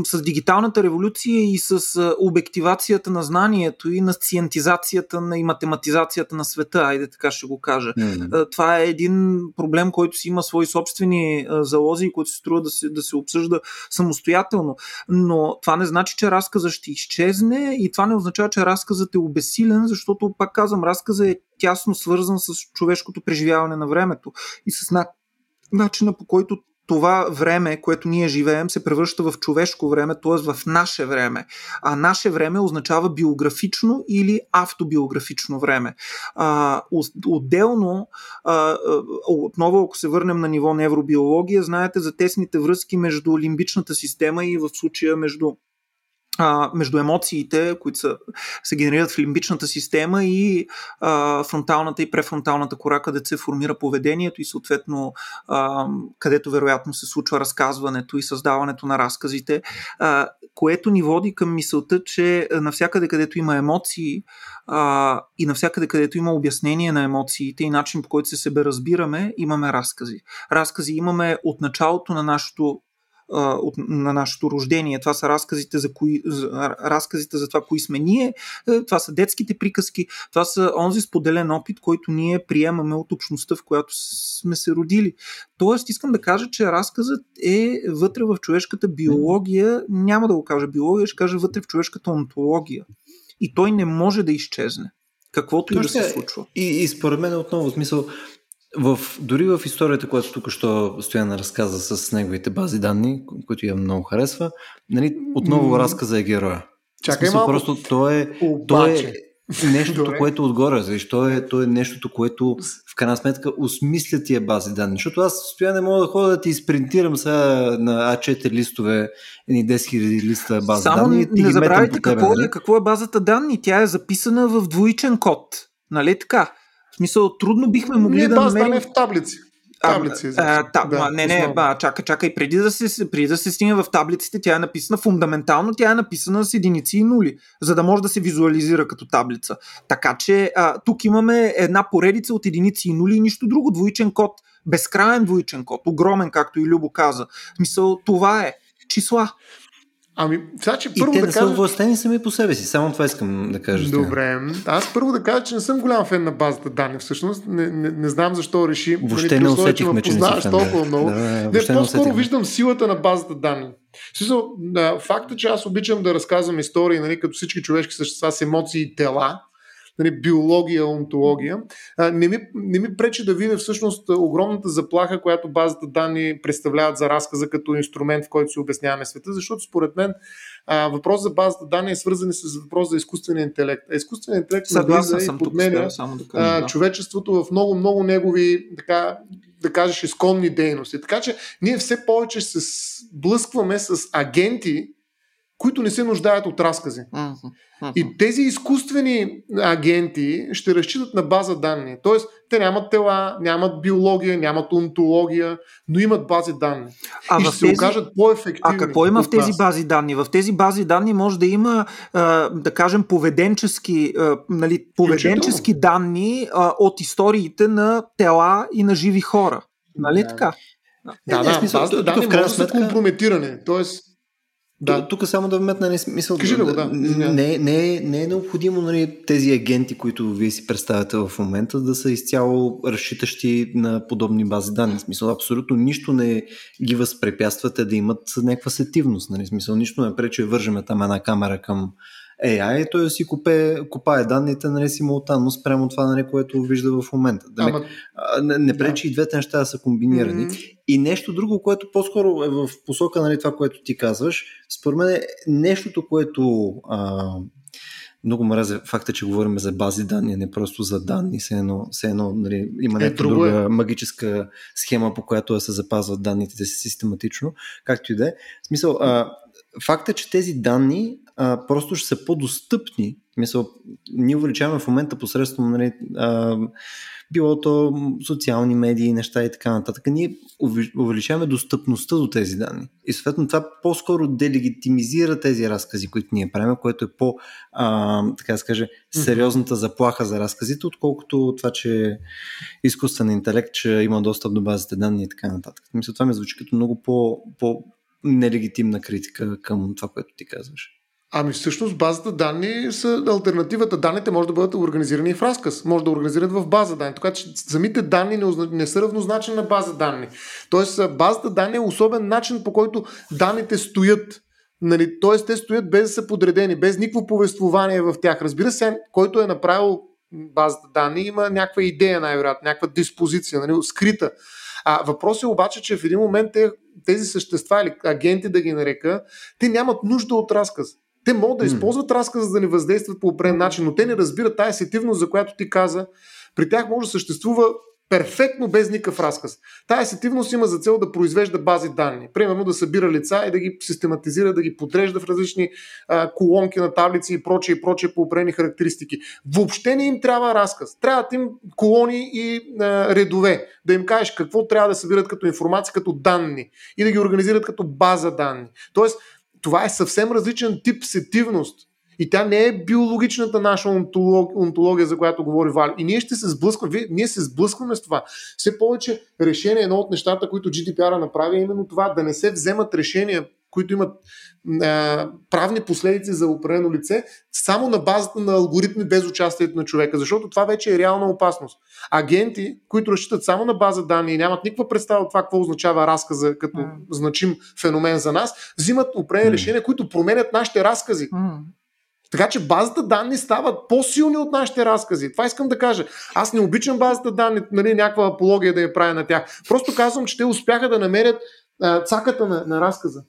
с дигиталната революция и с обективацията на знанието и на сциентизацията на, и математизацията на света, айде така ще го кажа. Mm-hmm. Това е един проблем, който си има свои собствени залози, които се струва да се, да се обсъжда самостоятелно. Но това не значи, че разказът ще изчезне и това не означава, че разказът е обесилен, защото, пак казвам, разказът е тясно свързан с човешкото преживяване на времето и с начина по който това време, което ние живеем, се превръща в човешко време, т.е. в наше време. А наше време означава биографично или автобиографично време. А, отделно, а, отново, ако се върнем на ниво невробиология, знаете за тесните връзки между лимбичната система и в случая между а, между емоциите, които са, се генерират в лимбичната система и а, фронталната и префронталната кора, където се формира поведението и съответно а, където вероятно се случва разказването и създаването на разказите, а, което ни води към мисълта, че навсякъде където има емоции а, и навсякъде където има обяснение на емоциите и начин по който се себе разбираме, имаме разкази. Разкази имаме от началото на нашето от, на нашето рождение. Това са разказите за, кои, за, разказите за това, кои сме ние, е, това са детските приказки, това са онзи споделен опит, който ние приемаме от общността, в която сме се родили. Тоест, искам да кажа, че разказът е вътре в човешката биология, няма да го кажа биология, ще кажа вътре в човешката онтология. И той не може да изчезне. Каквото и да се случва. И, и според мен отново, в смисъл, в, дори в историята, която тук що Стояна разказа с неговите бази данни, които я много харесва, нали, отново mm. разказа е героя. Чакай малко. Просто той е, той е нещото, което отгоре, защо е, то е нещото, което в крайна сметка осмисля тия бази данни. Защото аз стоя не мога да ходя да ти изпринтирам сега на А4 листове, едни 10 000 листа база Само данни. Само не забравяйте какво, е, нали? какво е базата данни. Тя е записана в двоичен код. Нали така? Смисъл, трудно бихме могли не, да намерим... Не, е в таблици. Таблици. А, а, та, да, не, не, ба, чакай, чакай. Преди да, се, преди да се стигне в таблиците, тя е написана фундаментално, тя е написана с единици и нули, за да може да се визуализира като таблица. Така че а, тук имаме една поредица от единици и нули и нищо друго. Двоичен код, безкрайен двоичен код, огромен, както и Любо каза. В смисъл, това е числа. Ами, сега, че първо и те да не кажа... са властени сами по себе си. Само това искам да кажа. Добре. Аз първо да кажа, че не съм голям фен на базата данни. Всъщност не, не, не знам защо реши. Нали, въобще не усетихме, че, че не си толкова много. Да, не, по-скоро не виждам силата на базата данни. Смисъл, факта, че аз обичам да разказвам истории, нали, като всички човешки същества с емоции и тела, нали, биология, онтология, не ми, не ми пречи да видя всъщност огромната заплаха, която базата данни представляват за разказа като инструмент, в който си обясняваме света, защото според мен въпрос за базата данни е свързан с въпрос за изкуствения интелект. А изкуственият интелект навлиза и подменя да кажа, да. човечеството в много, много негови, така, да кажеш, изконни дейности. Така че ние все повече се блъскваме с агенти, които не се нуждаят от разкази. Uh-huh. И тези изкуствени агенти ще разчитат на база данни. Тоест, те нямат тела, нямат биология, нямат онтология, но имат бази данни. А и ще тези... се окажат по-ефективни. А какво има в тези бази данни? В тези бази данни може да има, да кажем, поведенчески, нали, поведенчески данни от историите на тела и на живи хора. Нали да. така? Да, да, да, базата данни може да са компрометиране. Тоест, да. Тук само да вметна не смисъл. Кажи да, да. Не, не, не е необходимо нали, тези агенти, които вие си представяте в момента, да са изцяло разчитащи на подобни бази данни. В смисъл, абсолютно нищо не ги възпрепятствате да имат някаква сетивност. Нали? Смисъл, нищо не пречи, вържеме там една камера към AI, той си купе, купае данните нали, симултанно спрямо това, нали, което вижда в момента. Дали, Ама... не, не пречи да. и двете неща да са комбинирани. Mm-hmm. И нещо друго, което по-скоро е в посока нали, това, което ти казваш, според мен е нещото, което а, много мразя факта, че говорим за бази данни, не просто за данни, все едно, все едно нали, има е, някаква друга е. магическа схема, по която да се запазват данните си систематично, както и да е. В смисъл, а, факт е, че тези данни а, просто ще са по-достъпни. Мисъл, ние увеличаваме в момента посредством нали, а, било то социални медии, неща и така нататък. Ние увеличаваме достъпността до тези данни. И съответно това по-скоро делегитимизира тези разкази, които ние правим, което е по, а, така да се каже, сериозната заплаха за разказите, отколкото това, че изкуствен интелект, че има достъп до базите данни и така нататък. Мисля, това ми звучи като много по, по нелегитимна критика към това, което ти казваш. Ами всъщност базата данни са альтернативата. Данните може да бъдат организирани в разказ, може да организират в база данни. Така че самите данни не, не са равнозначни на база данни. Тоест базата данни е особен начин по който данните стоят. Нали, Тоест те стоят без да са подредени, без никакво повествование в тях. Разбира се, който е направил базата данни, има някаква идея най-вероятно, някаква диспозиция, нали, скрита. А въпросът е обаче, че в един момент тези същества или агенти да ги нарека, те нямат нужда от разказ. Те могат да използват разказа, за да ни въздействат по определен начин, но те не разбират тази сетивност, за която ти каза. При тях може да съществува перфектно без никакъв разказ. Тая сетивност има за цел да произвежда бази данни. Примерно да събира лица и да ги систематизира, да ги подрежда в различни а, колонки на таблици и прочие и прочие по определени характеристики. Въобще не им трябва разказ. Трябват им колони и а, редове. Да им кажеш какво трябва да събират като информация, като данни и да ги организират като база данни. Тоест, това е съвсем различен тип сетивност. И тя не е биологичната наша онтология, за която говори Вали. И ние ще се сблъскваме, ние се сблъскваме с това. Все повече решение, едно от нещата, които GDPR направи, е именно това да не се вземат решения, които имат а, правни последици за определено лице, само на базата на алгоритми без участието на човека, защото това вече е реална опасност. Агенти, които разчитат само на база данни и нямат никаква представа от това какво означава разказа като mm. значим феномен за нас, взимат определени mm. решения, които променят нашите разкази. Mm. Така че базата данни стават по-силни от нашите разкази. Това искам да кажа. Аз не обичам базата данни, нали, някаква апология да я правя на тях. Просто казвам, че те успяха да намерят а, цаката на, на разказа.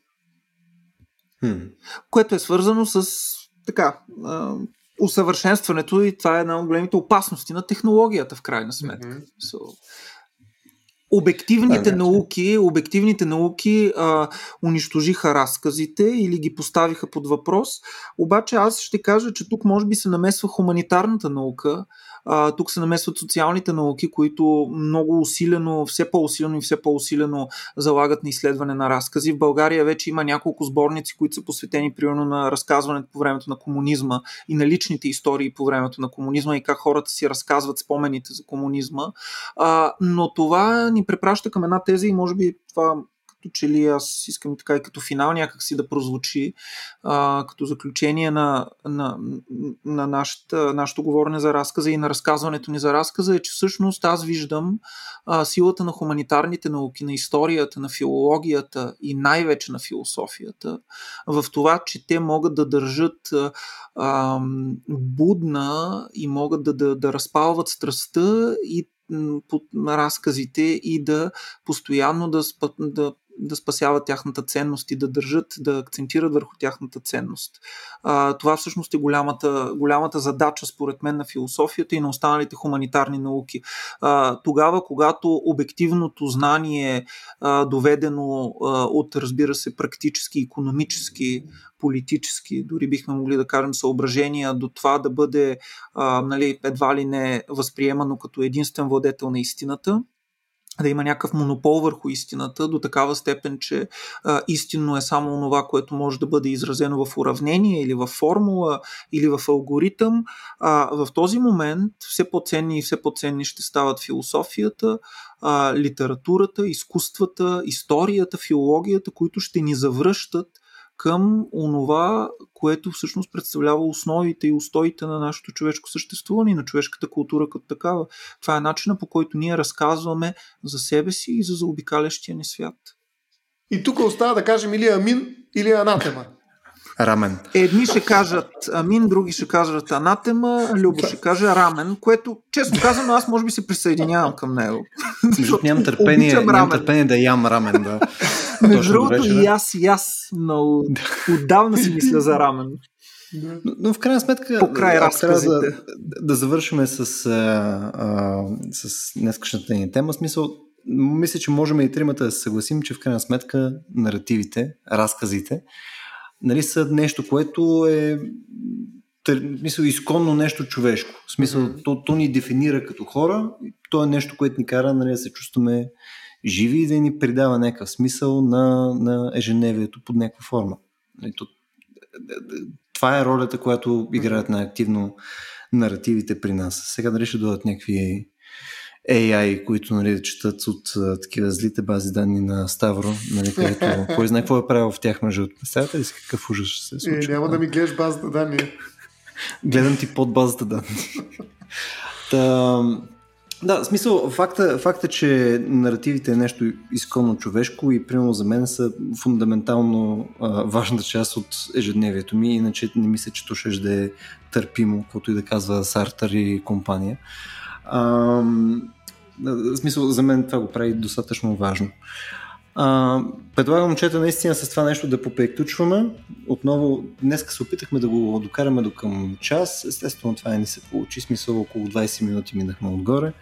Което е свързано с така, усъвършенстването и това е една от големите опасности на технологията в крайна сметка. Mm-hmm. So, Обективните да, науки, обективните науки а, унищожиха разказите или ги поставиха под въпрос. Обаче аз ще кажа, че тук може би се намесва хуманитарната наука, а, тук се намесват социалните науки, които много усилено, все по-усилено и все по-усилено залагат на изследване на разкази. В България вече има няколко сборници, които са посветени примерно на разказването по времето на комунизма и на личните истории по времето на комунизма и как хората си разказват спомените за комунизма. А, но това ни препраща към една теза и може би това като че ли аз искам така и като финал някак си да прозвучи, а, като заключение на, на, на нашата, нашето говорене за разказа и на разказването ни за разказа е, че всъщност аз виждам а, силата на хуманитарните науки, на историята, на филологията и най-вече на философията в това, че те могат да държат а, будна и могат да, да, да разпалват страстта и под разказите и да постоянно да, да да спасяват тяхната ценност и да държат, да акцентират върху тяхната ценност. А, това всъщност е голямата, голямата задача, според мен, на философията и на останалите хуманитарни науки. А, тогава, когато обективното знание, а, доведено а, от, разбира се, практически, економически, политически, дори бихме могли да кажем съображения до това да бъде а, нали, едва ли не възприемано като единствен владетел на истината, да има някакъв монопол върху истината до такава степен, че а, истинно е само това, което може да бъде изразено в уравнение или в формула или в алгоритъм. А, в този момент все по-ценни и все по-ценни ще стават философията, а, литературата, изкуствата, историята, филологията, които ще ни завръщат към онова, което всъщност представлява основите и устоите на нашето човешко съществуване и на човешката култура като такава. Това е начина по който ние разказваме за себе си и за заобикалящия ни свят. И тук остава да кажем или амин, или анатема. [laughs] Рамен. Едни ще кажат амин, други ще кажат анатема, Любо ще каже рамен, което, честно казвам, аз може би се присъединявам към него. Нямам търпение, нямам търпение да ям рамен. Да. Между другото и аз, и аз много [laughs] отдавна си мисля за рамен. Но, но в крайна сметка, По край трябва да, да завършим с, а, а, с днескашната ни тема. Смисъл, мисля, че можем и тримата да се съгласим, че в крайна сметка наративите, разказите, нали, са нещо, което е мисъл, изконно нещо човешко. В смисъл, mm-hmm. то, то ни дефинира като хора, то е нещо, което ни кара нали, да се чувстваме живи и да ни придава някакъв смисъл на, на ежедневието под някаква форма. Нали, то, това е ролята, която играят най-активно наративите при нас. Сега дали ще дойдат някакви AI, които нали, четат от а, такива злите бази данни на Ставро, нали, където [laughs] кой знае какво е правил в тях между Представете ли си какъв ужас ще се случи? Е, няма да ми гледаш базата данни. Гледам ти под базата данни. [laughs] Та, да, в смисъл, факта, факта, че наративите е нещо изконно човешко и примерно за мен са фундаментално а, важна част от ежедневието ми, иначе не мисля, че то ще да е търпимо, каквото и да казва Сартър и компания. А, в смисъл, за мен това го прави достатъчно важно. Предлагам, момчета, наистина с това нещо да поприключваме. Отново, днес се опитахме да го докараме до към час. Естествено, това не се получи. Смисъл, около 20 минути минахме отгоре.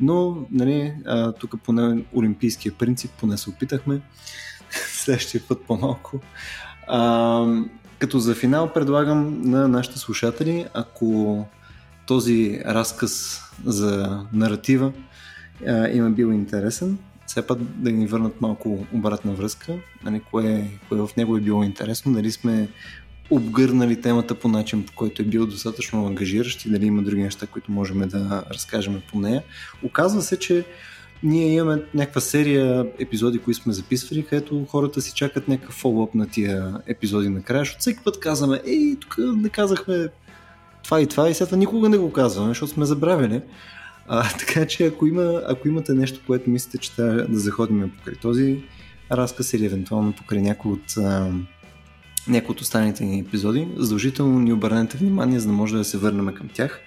Но, нали, а, тук поне олимпийския принцип, поне се опитахме. [laughs] Следващия път по-малко. А, като за финал предлагам на нашите слушатели, ако този разказ за наратива а, им е бил интересен, все пак да ни върнат малко обратна връзка, нали, кое, кое в него е било интересно, дали сме обгърнали темата по начин, по който е бил достатъчно ангажиращ и дали има други неща, които можем да разкажем по нея. Оказва се, че ние имаме някаква серия епизоди, които сме записвали, където хората си чакат някакъв фоллоуп на тия епизоди накрая, защото всеки път казваме, ей, тук не казахме това и това и сега никога не го казваме, защото сме забравили. А, [laughs] така че ако, има, ако имате нещо, което мислите, че трябва да заходим покрай този разказ или евентуално покрай някой от, а, някой от останалите ни епизоди, задължително ни обърнете внимание, за да може да се върнем към тях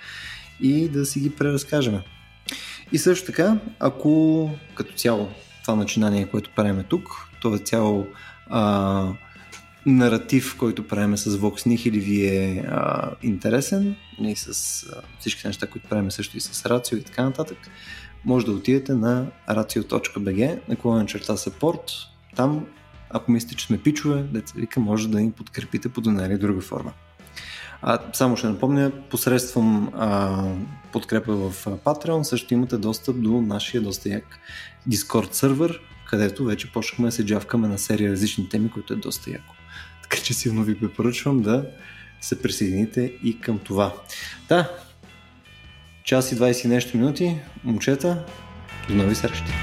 и да си ги преразкажем. И също така, ако като цяло това начинание, което правим тук, това цяло а, наратив, който правиме с Vox Nihil ви е а, интересен и с а, всички неща, които правиме също и с Рацио и така нататък, може да отидете на racio.bg, наклонен черта support. Там, ако мислите, че сме пичове, деца вика, може да ни подкрепите по една или друга форма. А, само ще напомня, посредством а, подкрепа в Patreon също имате достъп до нашия доста як Discord сервер, където вече почнахме да се джавкаме на серия различни теми, които е доста яко. Така че силно ви препоръчвам да се присъедините и към това. Да, час и 20 нещо минути, момчета, до нови срещи!